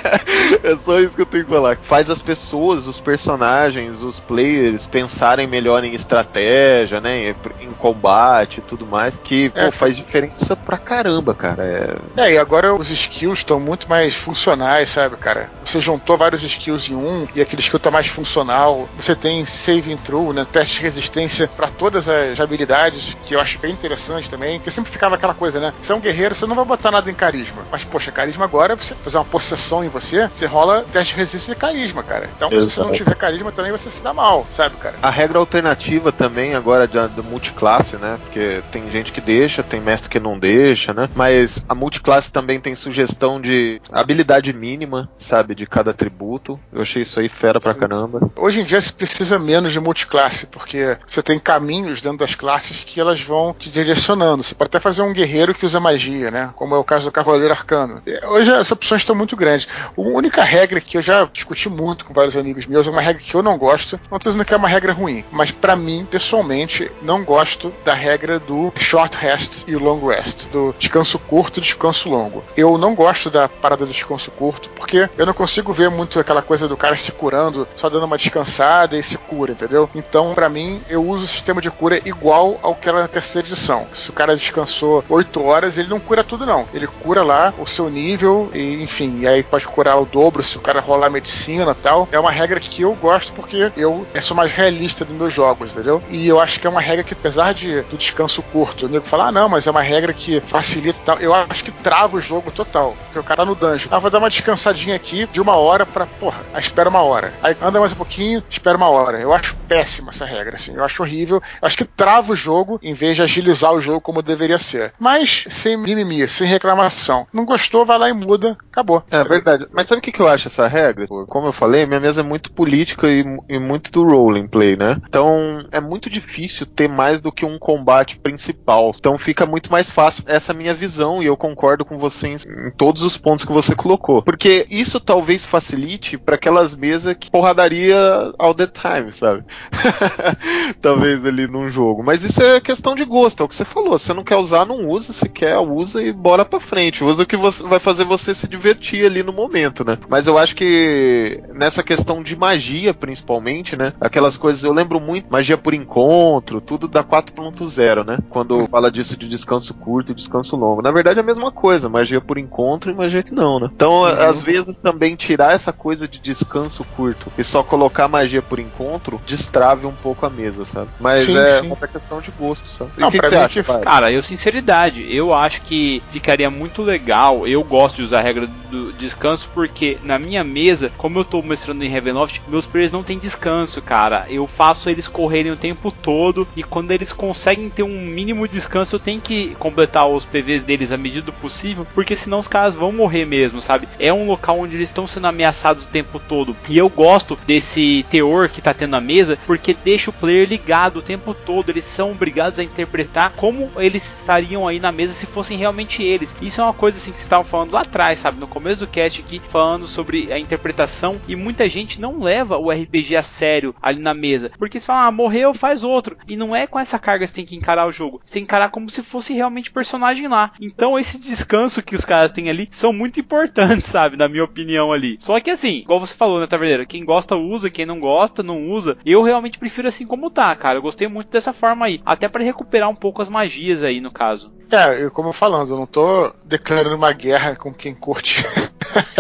é só isso que eu tenho que falar. Faz as pessoas, os personagens, os players pensarem melhor em estratégia, né? Em combate e tudo mais. Que, é, pô, faz diferença pra caramba, cara. É... é, e agora os skills estão muito mais funcionais, sabe, cara? Você juntou vários skills em um e aquele skill tá mais funcional. Você tem saving through, né? Teste de resistência para todas as habilidades, que eu acho bem interessante também. Porque sempre ficava aquela coisa, né? Você é um guerreiro, você não vai botar nada em carisma. Mas, poxa, carisma agora, você fazer uma possessão em você, você rola teste de resistência e carisma, cara. Então, Exato. se você não tiver carisma também, você se dá mal, sabe, cara? A regra alternativa também agora do multiclasse, né? Porque tem gente que deixa, tem mestre que não deixa, né? Mas a multiclasse também tem sugestão de habilidade mínima, sabe? De cada atributo. Eu achei isso aí fera pra caramba. Hoje em dia se precisa menos de multiclasse, porque você tem caminhos dentro das classes que elas vão te direcionando. Você pode até fazer um guerreiro que usa magia, né? Como é o caso do Cavaleiro Arcano. Hoje as opções estão muito grandes. A única regra que eu já discuti muito com vários amigos meus é uma regra que eu não gosto. Não estou dizendo que é uma regra ruim, mas para mim, pessoalmente, não gosto da regra do short rest e long rest, do descanso curto e descanso longo. Eu não gosto da parada do descanso curto, porque eu não consigo ver muito aquela coisa do cara se curando, só dando uma descansada e se cura, entendeu? Então, para mim, eu uso o sistema de cura igual ao que era na terceira edição. Se o cara descansou 8 horas, ele não cura tudo, não. Ele cura lá o seu nível, e enfim, e aí pode curar o dobro se o cara rolar medicina tal. É uma regra que eu gosto porque eu sou mais realista dos meus jogos, entendeu? E eu acho que é uma regra que, apesar de, do descanso curto, o nego fala, ah, não, mas é uma regra que facilita e tal. Eu acho que trava o jogo total. Porque o cara tá no dungeon. Ah, vou dar uma descansadinha aqui de uma hora pra, porra, espera uma hora. Aí anda mais um pouquinho, espera uma hora. Eu acho péssima essa regra, assim. Eu acho horrível. Eu acho que trava o jogo em vez de agilizar o jogo como deveria ser. Mas sem mimimi, sem reclamação. Não gostou, vai lá e muda. Acabou. É verdade. Mas sabe o que, eu acho essa regra? Como eu falei, minha mesa é muito política e, e muito do role play, né? Então é muito difícil ter mais do que um combate principal. Então fica muito mais fácil essa minha visão e eu concordo com você em, em todos os pontos que você colocou. Porque isso talvez facilite para aquelas mesas que porradaria all the time, sabe? talvez ali num jogo. Mas isso é questão de gosto, é o que você falou. Se você não quer usar, não usa. Se quer, usa e bora pra frente. Usa o que você, vai fazer você se divertir ali no momento, né? Mas eu acho que nessa questão de magia, principalmente, né? Aquelas coisas, eu lembro muito magia por encontro, tudo da 4.0, né? Quando fala disso de descanso curto e descanso longo. Na verdade é a mesma coisa, magia por encontro e magia que não, né? Então, uhum. às vezes também tirar essa coisa de descanso curto e só colocar magia por encontro destrave um pouco a mesa, sabe? Mas sim, é sim. uma questão de gosto, sabe? Não, que, que você acha, que... Cara, eu sinceridade, eu acho que ficaria muito legal. Eu gosto de usar a regra do descanso porque na minha mesa, como eu tô mestrando em Ravenloft, meus players não tem descanso, cara. Eu faço eles correrem o tempo todo e quando eles conseguem ter um mínimo de descanso, eu tenho que completar os PVs deles à medida do possível, porque senão os caras vão morrer mesmo, sabe? É um local onde eles estão sendo ameaçados o tempo todo. E eu gosto desse teor que tá tendo na mesa, porque deixa o player ligado o tempo todo. Eles são obrigados a interpretar como eles estariam aí na mesa se fossem realmente eles. Isso é uma coisa assim que vocês estavam falando lá atrás, sabe? No começo do cast aqui, falando sobre a interpretação. E muita gente não leva o RPG a sério ali na mesa. Porque se fala, ah, morreu, faz outro. E não é com essa carga que você tem que encarar o jogo. Você encarar como se fosse realmente personagem lá. Então esse descanso que os caras têm ali são muito importantes, sabe? Na minha opinião ali. Só que assim, igual você falou, né, Taverneiro? Quem gosta usa, quem não gosta não usa. Eu realmente prefiro assim como tá, cara. Eu gostei muito dessa forma aí. Até para recuperar um pouco as magias aí, no caso. É, eu, como falando, eu não tô declarando uma guerra com quem curte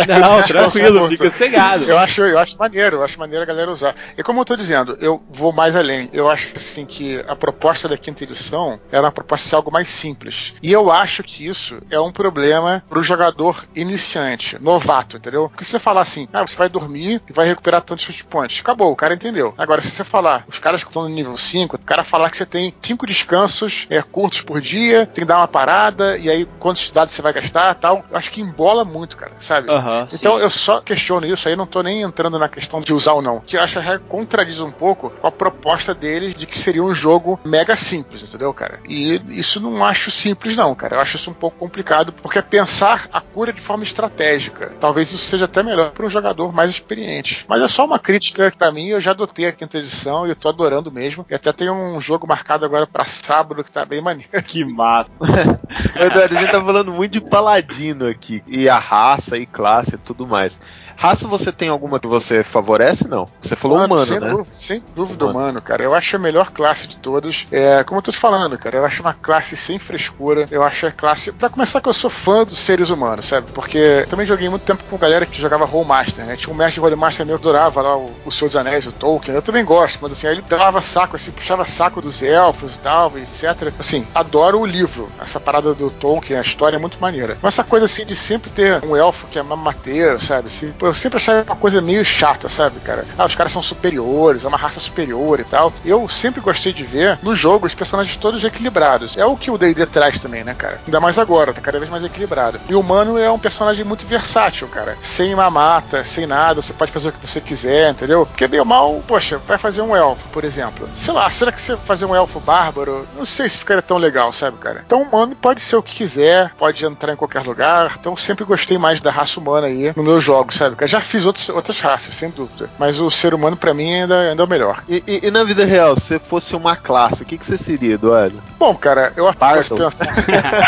Não, tranquilo, fica cegado. Eu acho, eu acho maneiro, eu acho maneiro a galera usar. E como eu tô dizendo, eu vou mais além. Eu acho assim que a proposta da quinta edição era uma proposta de algo mais simples. E eu acho que isso é um problema pro jogador iniciante, novato, entendeu? Porque se você falar assim, ah, você vai dormir e vai recuperar tantos hit points, acabou, o cara entendeu. Agora, se você falar, os caras que estão no nível 5, o cara falar que você tem cinco descansos é, curtos por dia, tem que dar uma parada, e aí quantos dados você vai gastar tal, eu acho que embola muito, cara, sabe? Uhum, então sim. eu só questiono isso aí, não tô nem entrando na questão de usar ou não. Que eu acho que contradiz um pouco com a proposta deles de que seria um jogo mega simples, entendeu, cara? E isso não acho simples, não, cara. Eu acho isso um pouco complicado, porque é pensar a cura de forma estratégica. Talvez isso seja até melhor para um jogador mais experiente. Mas é só uma crítica para mim, eu já adotei a quinta edição e eu tô adorando mesmo. E até tem um jogo marcado agora para sábado que tá bem maneiro. Que massa. Eduardo, a gente tá falando muito de paladino aqui. E a raça e classe e tudo mais. Raça você tem alguma que você favorece? Não. Você falou mano, humano, sem né? Dúvida, sem dúvida humano. humano, cara. Eu acho a melhor classe de todas. É, como eu tô te falando, cara, eu acho uma classe sem frescura. Eu acho a classe. Pra começar, que eu sou fã dos seres humanos, sabe? Porque também joguei muito tempo com galera que jogava Rollmaster, né? Tinha um mestre de Rollmaster meu que adorava lá o, o Senhor dos Anéis, o Tolkien. Eu também gosto, mas assim, aí ele dava saco, assim, puxava saco dos elfos e tal, etc. Assim, adoro o livro. Essa parada do Tolkien, a história é muito maneira. Mas essa coisa assim de sempre ter um elfo que é mamateiro, sabe? Assim, eu sempre achava uma coisa meio chata, sabe, cara? Ah, os caras são superiores, é uma raça superior e tal. Eu sempre gostei de ver no jogo os personagens todos equilibrados. É o que o D&D traz também, né, cara? Ainda mais agora, tá cada vez mais equilibrado. E o humano é um personagem muito versátil, cara. Sem mamata, sem nada, você pode fazer o que você quiser, entendeu? Porque bem ou mal, poxa, vai fazer um elfo, por exemplo. Sei lá, será que você fazer um elfo bárbaro? Não sei se ficaria tão legal, sabe, cara? Então o humano pode ser o que quiser, pode entrar em qualquer lugar. Então sempre gostei mais da raça humana aí no meu jogo, sabe? Já fiz outros, outras raças, sem dúvida. Mas o ser humano, para mim, ainda, ainda é o melhor. E, e, e, na vida real, se fosse uma classe, o que, que você seria, Eduardo? Bom, cara, eu posso pensar.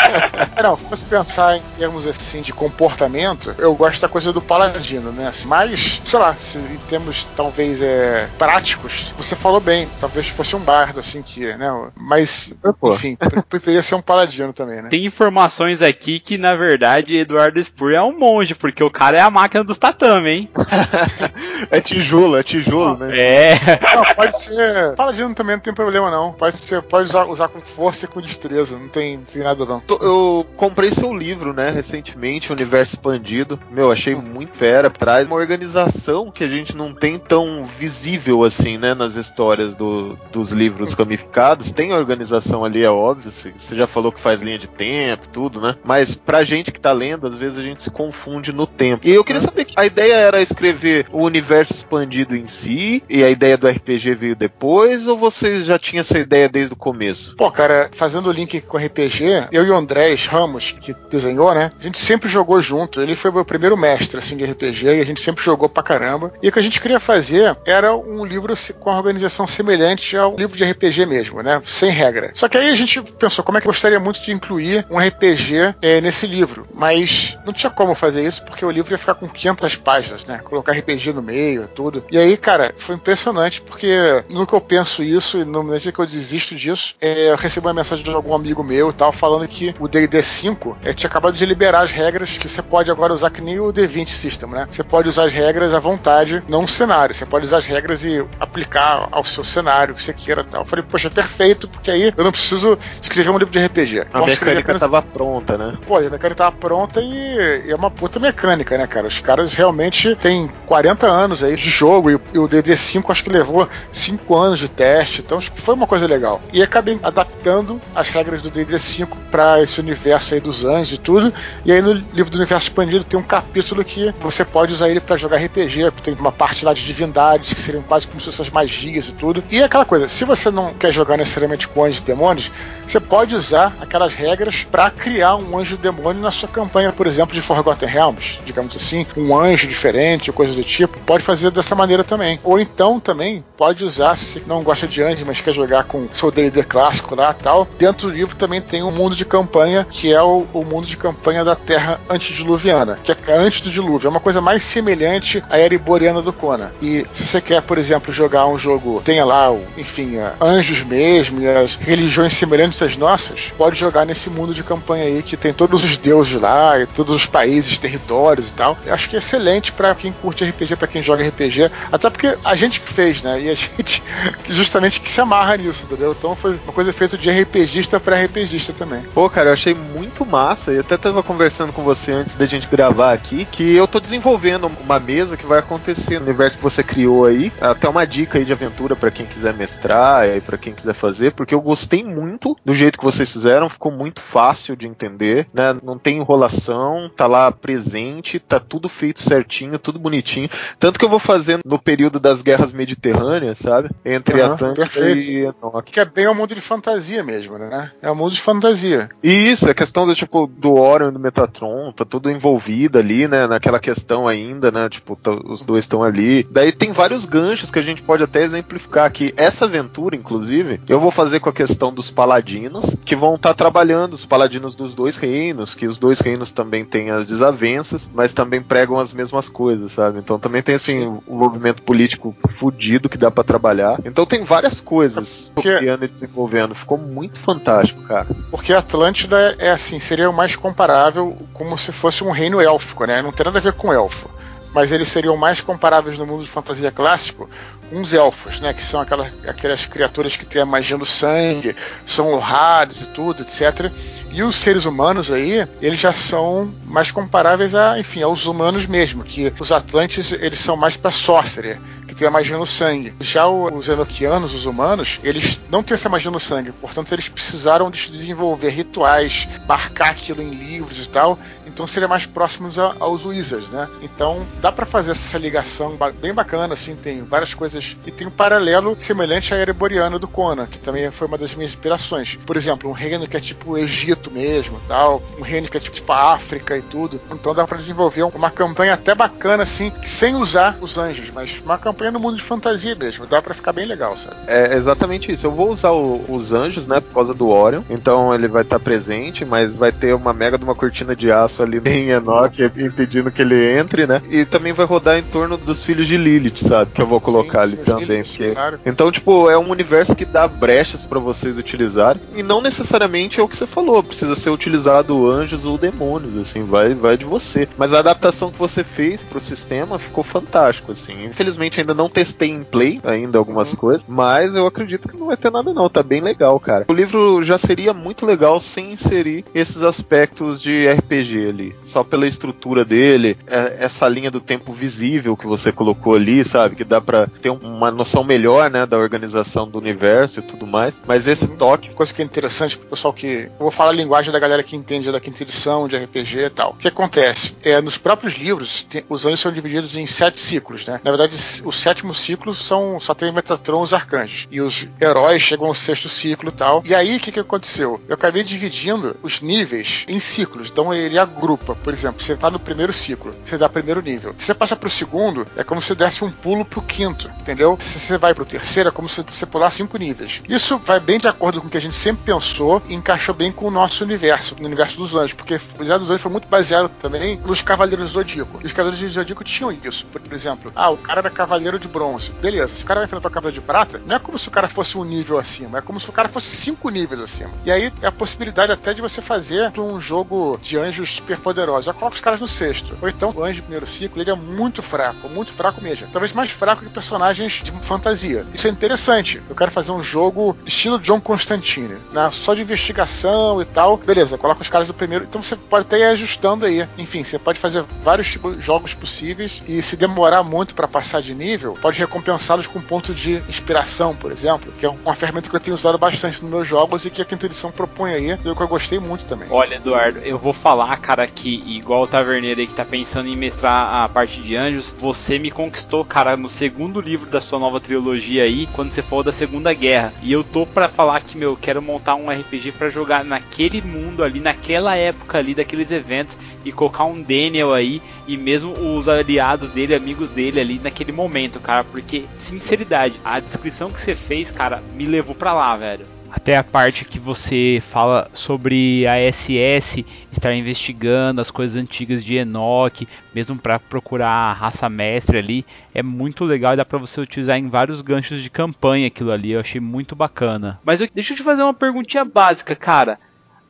Não, se fosse pensar em termos assim de comportamento, eu gosto da coisa do paladino, né? Mas, sei lá, se, em termos talvez é, práticos, você falou bem, talvez fosse um bardo, assim, que, né? Mas, enfim, preferia ser um paladino também, né? Tem informações aqui que, na verdade, Eduardo Spur é um monge, porque o cara é a máquina dos tatame, hein? é tijolo, é tijolo, né? É. Não, pode ser. Paladino também não tem problema, não. Pode ser, pode usar, usar com força e com destreza. Não tem, não tem nada, não. Eu comprei seu livro, né, recentemente, Universo Expandido. Meu, achei muito fera. Traz uma organização que a gente não tem tão visível assim, né, nas histórias do, dos livros ramificados. Tem organização ali, é óbvio. Você já falou que faz linha de tempo, tudo, né? Mas pra gente que tá lendo, às vezes a gente se confunde no tempo. E eu queria saber, a ideia era escrever o universo expandido em si, e a ideia do RPG veio depois, ou você já tinha essa ideia desde o começo? Pô, cara, fazendo o link com RPG, eu e o Andrés Ramos, que desenhou, né? A gente sempre jogou junto. Ele foi meu primeiro mestre, assim, de RPG, e a gente sempre jogou pra caramba. E o que a gente queria fazer era um livro com uma organização semelhante ao livro de RPG mesmo, né? Sem regra. Só que aí a gente pensou, como é que gostaria muito de incluir um RPG é, nesse livro? Mas não tinha como fazer isso, porque o livro ia ficar com 500 páginas, né? Colocar RPG no meio, tudo. E aí, cara, foi impressionante, porque no que eu penso isso, e no momento que eu desisto disso, é, eu recebo uma mensagem de algum amigo meu e tal, falando que o D&D 5 é, tinha acabado de liberar as regras que você pode agora usar que nem o D20 System, né? Você pode usar as regras à vontade, não um cenário. Você pode usar as regras e aplicar ao seu cenário que você queira tal. Eu falei, poxa, perfeito, porque aí eu não preciso escrever um livro de RPG. A Posso mecânica apenas... tava pronta, né? Pô, a mecânica tava pronta e, e é uma puta mecânica, né, cara? Os caras realmente tem 40 anos aí de jogo e, e o DD5 acho que levou 5 anos de teste, então foi uma coisa legal. E acabei adaptando as regras do DD5 para esse universo aí dos anjos e tudo. E aí no livro do universo expandido tem um capítulo que você pode usar ele para jogar RPG, tem uma parte lá de divindades que seriam quase como se fossem magias e tudo. E aquela coisa, se você não quer jogar necessariamente com anjos e demônios, você pode usar aquelas regras para criar um anjo demônio na sua campanha, por exemplo, de Forgotten Realms, digamos assim, um anjo diferente, coisa do tipo. Pode fazer dessa maneira também. Ou então também pode usar, se você não gosta de anjos, mas quer jogar com seu D&D clássico lá tal, dentro do livro também tem um mundo de campanha que é o, o mundo de campanha da Terra antediluviana, que é antes do dilúvio. É uma coisa mais semelhante à era iboriana do Conan. E se você quer, por exemplo, jogar um jogo, tenha lá, enfim, anjos mesmo e as religiões semelhantes às nossas, pode jogar nesse mundo de campanha aí que tem todos os deuses lá e todos os países, territórios e tal. Eu acho que é excelente para quem curte RPG, para quem joga RPG, até porque a gente que fez, né? E a gente justamente que se amarra nisso, entendeu? Então foi uma coisa feita de RPGista para RPGista também. Pô, cara, eu achei muito massa e até tava conversando com você antes da gente gravar aqui que eu tô desenvolvendo uma mesa que vai acontecer no universo que você criou aí. Até uma dica aí de aventura para quem quiser mestrar e para quem quiser fazer, porque eu gostei muito do jeito que vocês fizeram, ficou muito fácil de entender, né? Não tem enrolação, tá lá presente, tá tudo feito certinho, tudo bonitinho. Tanto que eu vou fazer no período das guerras mediterrâneas, sabe? Entre uhum, Atlântida e Enoch. Que é bem um mundo de fantasia mesmo, né? É um mundo de fantasia. Isso, é questão do tipo do Orion e do Metatron, tá tudo envolvido ali, né? Naquela questão ainda, né? Tipo, tá, os dois estão ali. Daí tem vários ganchos que a gente pode até exemplificar aqui. Essa aventura, inclusive, eu vou fazer com a questão dos paladinos, que vão estar tá trabalhando, os paladinos dos dois reinos, que os dois reinos também têm as desavenças, mas também pregam as mesmas coisas, sabe? Então também tem assim Sim. um movimento político fudido que dá para trabalhar. Então tem várias coisas Porque... criando e desenvolvendo. Ficou muito fantástico, cara. Porque Atlântida é assim, seria o mais comparável como se fosse um reino élfico, né? Não tem nada a ver com elfo mas eles seriam mais comparáveis no mundo de fantasia clássico com os elfos, né? Que são aquelas, aquelas criaturas que têm a magia do sangue, são honrados e tudo, etc. E os seres humanos aí, eles já são mais comparáveis a, enfim, aos humanos mesmo, que os Atlantes, eles são mais para sorcerer que tem a magia no sangue. Já os Enochianos, os humanos, eles não têm essa magia no sangue, portanto eles precisaram de desenvolver rituais, marcar aquilo em livros e tal, então seria mais próximos aos Wizards, né? Então dá para fazer essa ligação bem bacana, assim, tem várias coisas e tem um paralelo semelhante à Ereboriana do Conan, que também foi uma das minhas inspirações. Por exemplo, um reino que é tipo Egito mesmo, tal, um reino que é tipo, tipo África e tudo. Então dá para desenvolver uma campanha até bacana assim, sem usar os anjos, mas uma campanha no mundo de fantasia mesmo. Dá para ficar bem legal, sabe? É exatamente isso. Eu vou usar o, os anjos, né, por causa do Orion. Então ele vai estar tá presente, mas vai ter uma mega de uma cortina de aço ali em Enoch impedindo que ele entre, né? E também vai rodar em torno dos filhos de Lilith, sabe? Que eu vou colocar sim, ali também. Lilith, porque... claro. Então, tipo, é um universo que dá brechas para vocês utilizarem. E não necessariamente é o que você falou. Precisa ser utilizado anjos ou demônios, assim, vai, vai de você. Mas a adaptação que você fez pro sistema ficou fantástico, assim. Infelizmente ainda não testei em play ainda algumas uhum. coisas, mas eu acredito que não vai ter nada não, tá bem legal, cara. O livro já seria muito legal sem inserir esses aspectos de RPG ali, só pela estrutura dele, é, essa linha do tempo visível que você colocou ali, sabe, que dá para ter uma noção melhor, né, da organização do universo e tudo mais. Mas esse uhum. toque, coisa que é interessante pro pessoal que eu vou falar a linguagem da galera que entende da quinta edição de RPG e tal. O que acontece? É, nos próprios livros, tem, os anos são divididos em sete ciclos, né? Na verdade, o sétimo ciclo são só tem Metatron os arcanjos. E os heróis chegam ao sexto ciclo e tal. E aí, o que, que aconteceu? Eu acabei dividindo os níveis em ciclos. Então ele agrupa. Por exemplo, você tá no primeiro ciclo, você dá primeiro nível. Se você passa pro segundo, é como se desse um pulo pro quinto, entendeu? Se você vai pro terceiro, é como se você pular cinco níveis. Isso vai bem de acordo com o que a gente sempre pensou e encaixou bem com o nosso universo, no universo dos anjos, porque o universo dos anjos foi muito baseado também nos Cavaleiros do Zodíaco. E os Cavaleiros do Zodíaco tinham isso. Por exemplo, ah, o cara era cavaleiro de bronze. Beleza, se o cara vai enfrentar o cavaleiro de prata, não é como se o cara fosse um nível acima, é como se o cara fosse cinco níveis acima. E aí é a possibilidade até de você fazer um jogo de anjos super poderosos. Já coloca os caras no sexto. Ou então o anjo primeiro ciclo, ele é muito fraco, muito fraco mesmo. Talvez mais fraco que personagens de fantasia. Isso é interessante. Eu quero fazer um jogo estilo John Constantine, né? Só de investigação e tal. Beleza, coloca os caras do primeiro. Então você pode até ir ajustando aí. Enfim, você pode fazer vários tipos de jogos possíveis e se demorar muito para passar de nível, pode recompensá-los com ponto de inspiração, por exemplo, que é uma ferramenta que eu tenho usado bastante nos meus jogos e que a quinta edição propõe aí, e que eu gostei muito também. Olha, Eduardo, eu vou falar, cara, que igual o Taverneiro aí que tá pensando em mestrar a parte de anjos, você me conquistou, cara, no segundo livro da sua nova trilogia aí, quando você falou da Segunda Guerra. E eu tô para falar que, meu, quero montar um RPG para jogar naquele mundo ali, naquela época ali, daqueles eventos, e colocar um Daniel aí, e mesmo os aliados dele, amigos dele ali naquele momento, cara, porque, sinceridade, a descrição que você fez, cara, me levou pra lá, velho. Até a parte que você fala sobre a SS estar investigando as coisas antigas de Enoch, mesmo para procurar a raça mestre ali, é muito legal e dá para você utilizar em vários ganchos de campanha aquilo ali. Eu achei muito bacana. Mas eu, deixa eu te fazer uma perguntinha básica, cara.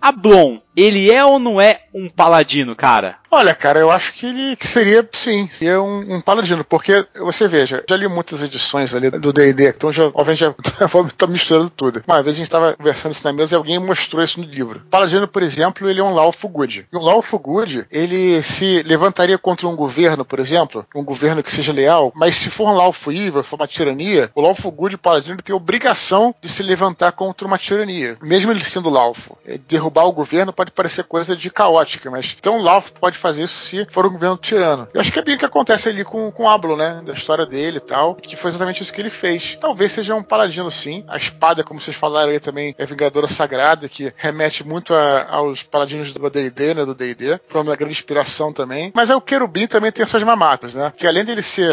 A Blon, ele é ou não é um paladino, cara? Olha, cara, eu acho que ele que seria, sim, seria um, um, paladino, porque você veja, já li muitas edições ali do D&D, então já, obviamente já vou estar misturando tudo. Uma vez a gente estava conversando isso na mesa e alguém mostrou isso no livro. Paladino, por exemplo, ele é um lawful good. E um lawful good, ele se levantaria contra um governo, por exemplo, um governo que seja leal, mas se for um lawful evil, for uma tirania, o lawful good, o paladino, tem a obrigação de se levantar contra uma tirania, mesmo ele sendo lawful. É, derrubar o governo pode parecer coisa de caótica, mas então o lawful pode fazer isso se for um governo tirano. Eu acho que é bem o que acontece ali com, com o Ablo, né? Da história dele e tal, que foi exatamente isso que ele fez. Talvez seja um paladino, sim. A espada, como vocês falaram aí também, é Vingadora Sagrada, que remete muito a, aos paladinos do D&D, né? Do D&D. Foi uma grande inspiração também. Mas é o querubim também tem suas mamatas, né? Que além dele ser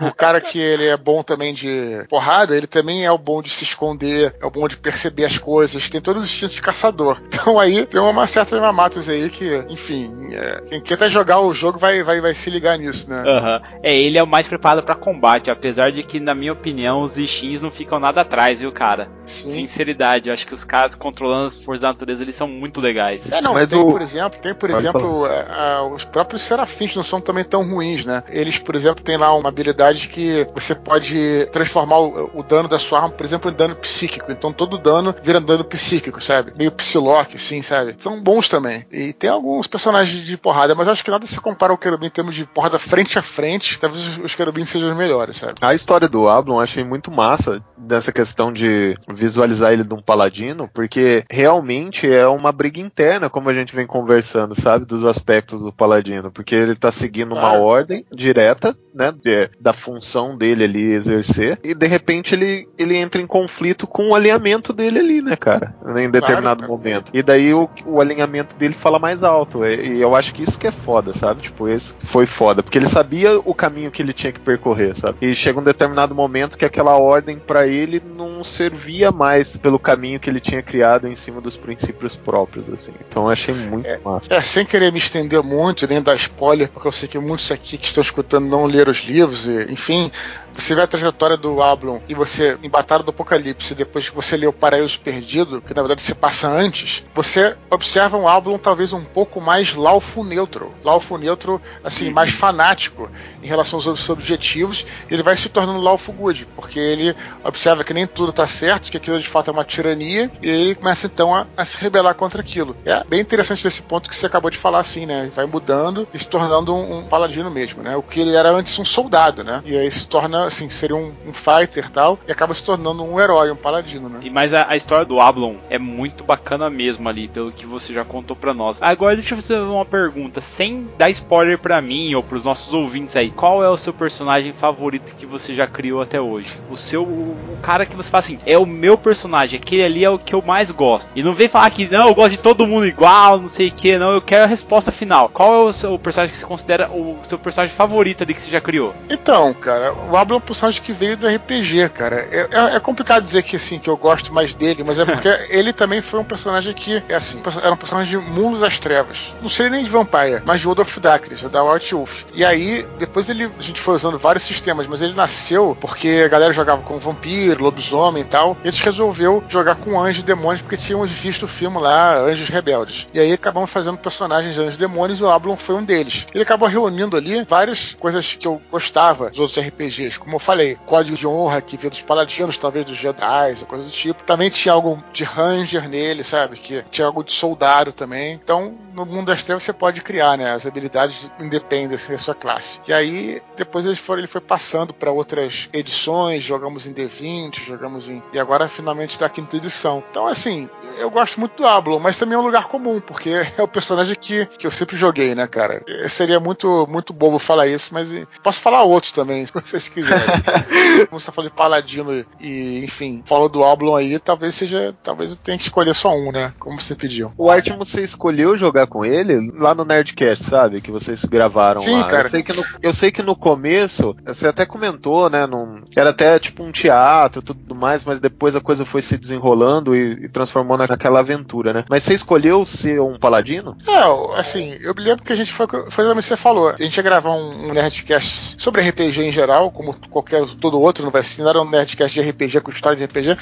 o cara que ele é bom também de porrada, ele também é o bom de se esconder, é o bom de perceber as coisas, tem todos os instintos de caçador. Então aí tem uma certa mamatas aí que, enfim, é, quem quer até jogar o jogo vai, vai, vai se ligar nisso, né? Uhum. É, ele é o mais preparado para combate, apesar de que, na minha opinião, os Ixins não ficam nada atrás, viu, cara? Sim. Sinceridade, eu acho que os caras controlando as forças da natureza, eles são muito legais. É, não, Mas tem, o... por exemplo, tem, por Pode exemplo, a, a, os próprios serafins não são também tão ruins, né? Eles, por exemplo, têm lá uma habilidade que você pode transformar o, o dano da sua arma, por exemplo, em dano psíquico. Então todo dano vira dano psíquico, sabe? Meio psiloque, assim, sabe? São bons também. E tem alguns personagens de porrada, mas acho que nada se compara ao querubim em termos de porrada frente a frente. Talvez os querubins sejam os melhores, sabe? A história do Ablon eu achei muito massa dessa questão de visualizar ele de um paladino, porque realmente é uma briga interna, como a gente vem conversando, sabe? Dos aspectos do paladino. Porque ele tá seguindo uma ordem direta, né? De, da função dele ali exercer. E de repente ele, ele entra em conflito com o alinhamento dele ali, né, cara? Em determinado claro, momento. E daí o, o alinhamento dele fala mais alto. E eu acho que isso que é foda, sabe? Tipo, esse foi foda. Porque ele sabia o caminho que ele tinha que percorrer, sabe? E chega um determinado momento que aquela ordem para ele não servia mais pelo caminho que ele tinha criado em cima dos princípios próprios, assim. Então eu achei muito é, massa. É, sem querer me estender muito, nem dar spoiler, porque eu sei que muitos aqui que estão escutando não leram os livros, e, enfim, você vê a trajetória do Ablon e você, em Batalha do Apocalipse, depois que você lê o Paraíso Perdido, que na verdade se passa antes, você observa um Ablon talvez um pouco mais lawful neutral. Lawful neutral, assim, uhum. mais fanático em relação aos seus objetivos, ele vai se tornando lawful good, porque ele observa que nem tudo está certo, que aquilo de fato é uma tirania, e ele começa então a, a, se rebelar contra aquilo. É bem interessante desse ponto que você acabou de falar, assim, né? Ele vai mudando e se tornando um, um paladino mesmo, né? O que ele era antes um soldado, né? E aí se torna assim, seria um, um fighter e tal, e acaba se tornando um herói, um paladino, né? E mas a, a, história do Ablon é muito bacana mesmo ali, pelo que você já contou para nós. Agora deixa eu fazer uma pergunta, sem dar spoiler para mim ou pros nossos ouvintes aí. Qual é o seu personagem favorito que você já criou até hoje? O seu o, o cara que você fala assim, é o meu personagem, aquele ali é o que eu mais gosto. E não vem falar que não, eu gosto de todo mundo igual, não sei o que, não, eu quero a resposta final. Qual é o seu personagem que você considera o seu personagem favorito ali que você já criou? Então, cara, o Ablon Ablo é um personagem que veio do RPG, cara. É, é, é, complicado dizer que assim, que eu gosto mais dele, mas é porque ele também foi um personagem que, é assim, era um personagem de Mundo das Trevas. Não sei nem de Vampire, mas de World of Darkness, da White Wolf. E aí, depois ele, a gente foi usando vários sistemas, mas ele nasceu porque a galera jogava com vampiro, lobisomem e tal. E a gente resolveu jogar com anjos e demônios porque tínhamos visto o filme lá, Anjos Rebeldes. E aí acabamos fazendo personagens de anjos e demônios e o Ablon foi um deles. Ele acabou reunindo ali várias coisas que eu gostava dos outros RPGs. Como eu falei, código de honra que veio dos paladinos, talvez dos Jedi, coisa do tipo. Também tinha algo de Ranger nele, sabe? Que tinha algo de soldado também. Então, no mundo das trevas você pode criar, né? As habilidades independem da sua classe. E aí, depois ele foi, ele foi passando para outras edições, jogamos em D20, jogamos em. E agora finalmente da quinta edição. Então, assim, eu gosto muito do Ablon, mas também é um lugar comum, porque é o personagem que, que eu sempre joguei, né, cara? Seria muito, muito bobo falar isso, mas posso falar outros também, se vocês quiserem. Como você falou de Paladino e, enfim, falou do Ablon aí, talvez seja. Talvez eu tenha que escolher só um, né? Como você pediu. O Artyom, você escolheu jogar com ele lá no Nerdcast, sabe? Que vocês gravaram Sim, lá. cara. Eu sei, que no, eu sei que no começo, você até comentou, né? Num, era até tipo um teatro tudo mais, mas depois a coisa foi se desenrolando e, e transformou naquela aventura, né? Mas você escolheu ser um paladino? É, assim, eu me lembro que a gente foi, foi exatamente o que você falou. A gente ia gravar um, um Nerdcast sobre RPG em geral, como qualquer todo outro, não vai ser, não era um Nerdcast de RPG com história de RPG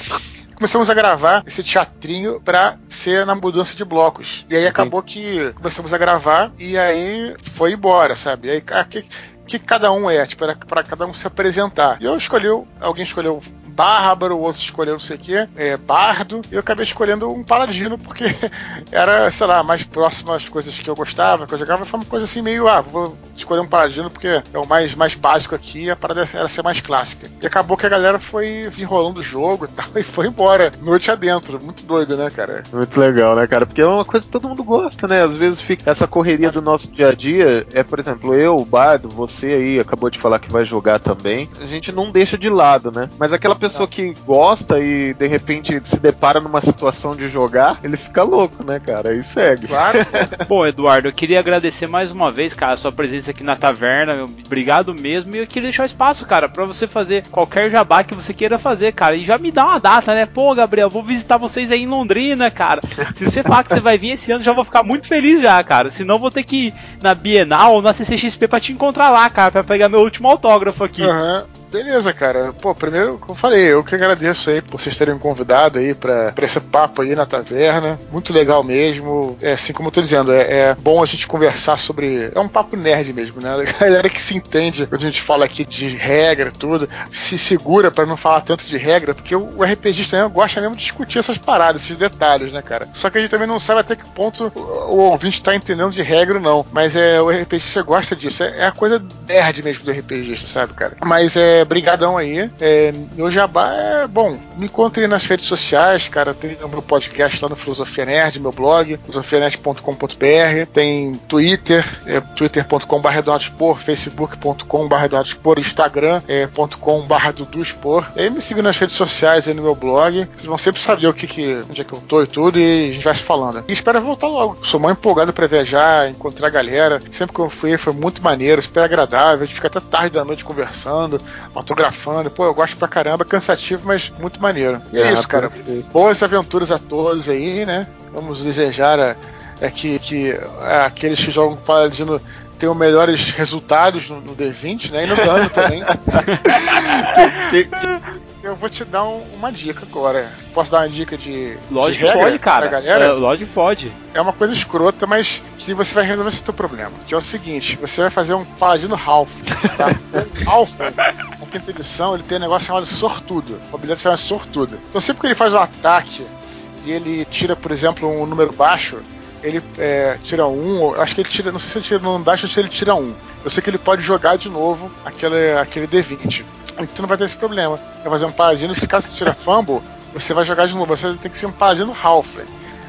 começamos a gravar esse teatrinho pra ser na mudança de blocos. E aí acabou que começamos a gravar e aí foi embora, sabe? E aí, ah, que, que cada um é, tipo, era pra cada um se apresentar. E eu escolhi, alguém escolheu Bárbaro, o outro escolheu não sei o que, é, Bardo, e eu acabei escolhendo um Paladino, porque era, sei lá, mais próximo às coisas que eu gostava, que eu jogava, foi uma coisa assim meio, ah, vou escolher um Paladino porque é o mais, mais básico aqui a parada era ser mais clássica. E acabou que a galera foi enrolando o jogo e tal, e foi embora, noite adentro. Muito doido, né, cara? Muito legal, né, cara? Porque é uma coisa que todo mundo gosta, né? Às vezes fica essa correria do nosso dia a dia. É, por exemplo, eu, o Bardo, você aí acabou de falar que vai jogar também. A gente não deixa de lado, né? Mas aquela pessoa que gosta e de repente se depara numa situação de jogar, ele fica louco, né, cara? E segue. Claro. Bom, Eduardo, eu queria agradecer mais uma vez, cara, a sua presença aqui na taverna. Obrigado mesmo. E eu queria deixar espaço, cara, para você fazer qualquer jabá que você queira fazer, cara. E já me dá uma data, né? Pô, Gabriel, vou visitar vocês aí em Londrina, cara. Se você falar que você vai vir esse ano, já vou ficar muito feliz já, cara. Senão vou ter que ir na Bienal ou na CCXP pra te encontrar lá, cara, pra pegar meu último autógrafo aqui. Aham. Beleza, cara. Pô, primeiro, como eu falei, eu que agradeço aí por vocês terem me convidado aí pra, pra esse papo aí na taverna. Muito legal mesmo. É assim como eu tô dizendo, é, é bom a gente conversar sobre. É um papo nerd mesmo, né? A galera que se entende quando a gente fala aqui de regra, tudo, se segura pra não falar tanto de regra, porque o RPGista também gosta mesmo de discutir essas paradas, esses detalhes, né, cara? Só que a gente também não sabe até que ponto o o ouvinte tá entendendo de regra ou não. Mas é, o RPGista gosta disso. É, é a coisa nerd mesmo do RPGista, sabe, cara? Mas é brigadão aí. É, meu jabá é bom. Me encontre nas redes sociais, cara. Tem o meu podcast lá no Filosofia Nerd, meu blog, filosofianerd.com.br. Tem Twitter, é, twitter.com.br Expor, facebook.com.br Expor, instagram é, Duduspor. E aí me siga nas redes sociais aí no meu blog. Vocês vão sempre saber o que, que onde é que eu tô e tudo, e a gente vai se falando. E espero voltar logo. Sou mó empolgado pra viajar, encontrar a galera. Sempre que eu fui, foi muito maneiro, super agradável. A gente fica até tarde da noite conversando, autografando. Pô, eu gosto pra caramba, cansativo, mas muito maneiro. E é, Ah, isso, cara. perfeito. Boas aventuras a todos aí, né? Vamos desejar a- é que, que é, aqueles que jogam com Paladino tenham melhores resultados no, no D20, né? E no dano também. Eu vou te dar um- uma dica agora. Posso dar uma dica de. Lógico de pode, cara. Galera? É, lógico que pode. é uma coisa escrota, mas que você vai resolver esse teu problema. Que é o seguinte: você vai fazer um paladino Ralph. Tá? O Ralph, na quinta edição, ele tem um negócio chamado sortudo. Uma habilidade chamada sortudo. Então sempre que ele faz um ataque e ele tira, por exemplo, um número baixo, ele é, tira um, acho que ele tira, não sei se ele tira um número baixo ou se ele tira um. Eu sei que ele pode jogar de novo aquele, aquele D20. Então não vai ter esse problema. Vai fazer um paladino, se caso você tira fumble, você vai jogar de novo. Você tem que ser um paladino Halfling.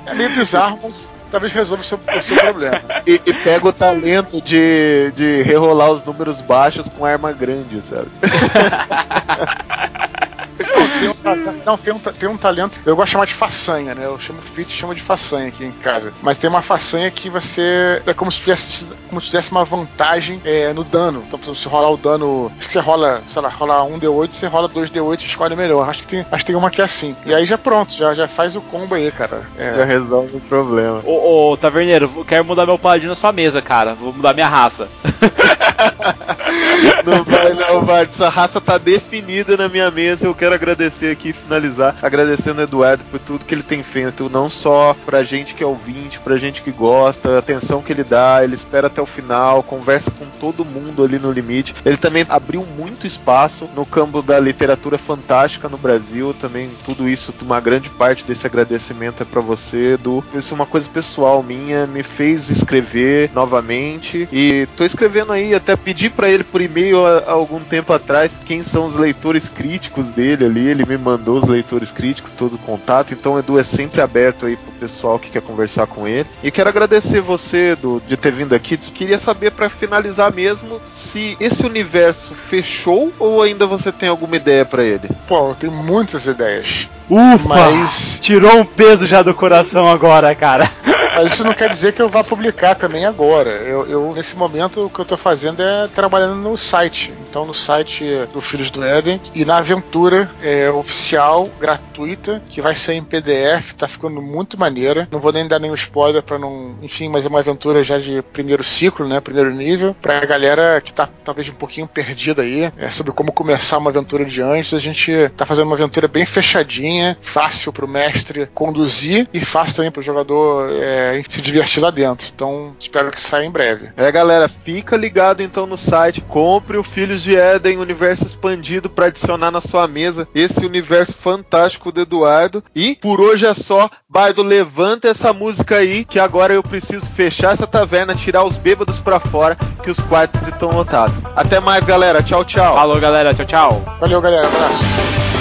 É meio bizarro, mas talvez resolva o seu, o seu problema. E, e pega o talento de, de rerolar os números baixos com arma grande, sabe? tem um, não, tem um, tem um talento. Eu gosto de chamar de façanha, né? Eu chamo fit chamo de façanha aqui em casa. Mas tem uma façanha que você. É como se tivesse, como se tivesse uma vantagem é, no dano. Então, se você rolar o dano. Acho que você rola, sei lá, rolar um D8, você rola dois D8 e escolhe melhor. Acho que tem, acho que tem uma que é assim. E aí já pronto, já, já faz o combo aí, cara. É. Já resolve o problema. Ô, ô, Taverneiro, quero mudar meu paladino na sua mesa, cara. Vou mudar minha raça. não vai não, Bart. Sua raça tá definida na minha mesa. Eu quero agradecer aqui e finalizar agradecendo o Eduardo por tudo que ele tem feito, não só pra gente que é ouvinte, pra gente que gosta, a atenção que ele dá, ele espera até o final, conversa com todo mundo ali no limite. Ele também abriu muito espaço no campo da literatura fantástica no Brasil, também tudo isso, uma grande parte desse agradecimento é para você, Edu. Isso é uma coisa pessoal minha, me fez escrever novamente e tô escrevendo aí, até pedi para ele por e-mail há algum tempo atrás quem são os leitores críticos dele ali, ele me mandou os leitores críticos, todo o contato, então Edu é sempre aberto aí pro pessoal que quer conversar com ele. E quero agradecer você, Edu, de ter vindo aqui. Queria saber para finalizar mesmo se esse universo fechou ou ainda você tem alguma ideia para ele? Pô, eu tenho muitas ideias. Ufa! Mas... Tirou um peso já do coração agora, cara. Mas isso não quer dizer que eu vá publicar também agora. Eu, eu, nesse momento, o que eu tô fazendo é trabalhando no site. Então, no site do Filhos do Éden e na aventura é, oficial, gratuita, que vai ser em PDF, tá ficando muito maneira. Não vou nem dar nenhum spoiler para não. Enfim, mas é uma aventura já de primeiro ciclo, né? Primeiro nível. Pra galera que tá talvez um pouquinho perdida aí, é sobre como começar uma aventura de antes. A gente tá fazendo uma aventura bem fechadinha, fácil pro mestre conduzir e fácil também pro jogador. É, é, se divertir lá dentro. Então, espero que saia em breve. É, galera, fica ligado então no site, compre o Filhos de Éden Universo Expandido para adicionar na sua mesa esse universo fantástico do Eduardo. E por hoje é só. Bardo, levanta essa música aí, que agora eu preciso fechar essa taverna, tirar os bêbados para fora, que os quartos estão lotados. Até mais, galera. Tchau, tchau. Falou, galera. Tchau, tchau. Valeu, galera. Abraço.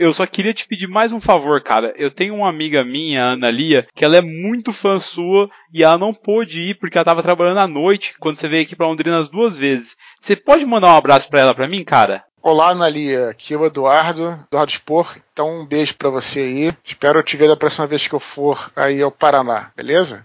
Eu só queria te pedir mais um favor, cara. Eu tenho uma amiga minha, Ana Lia, que ela é muito fã sua e ela não pôde ir porque ela tava trabalhando à noite quando você veio aqui pra Londrina as duas vezes. Você pode mandar um abraço pra ela pra mim, cara? Olá, Ana Lia. Aqui é o Eduardo, Eduardo Spor. Então, um beijo para você aí. Espero te ver da próxima vez que eu for aí ao Paraná, beleza?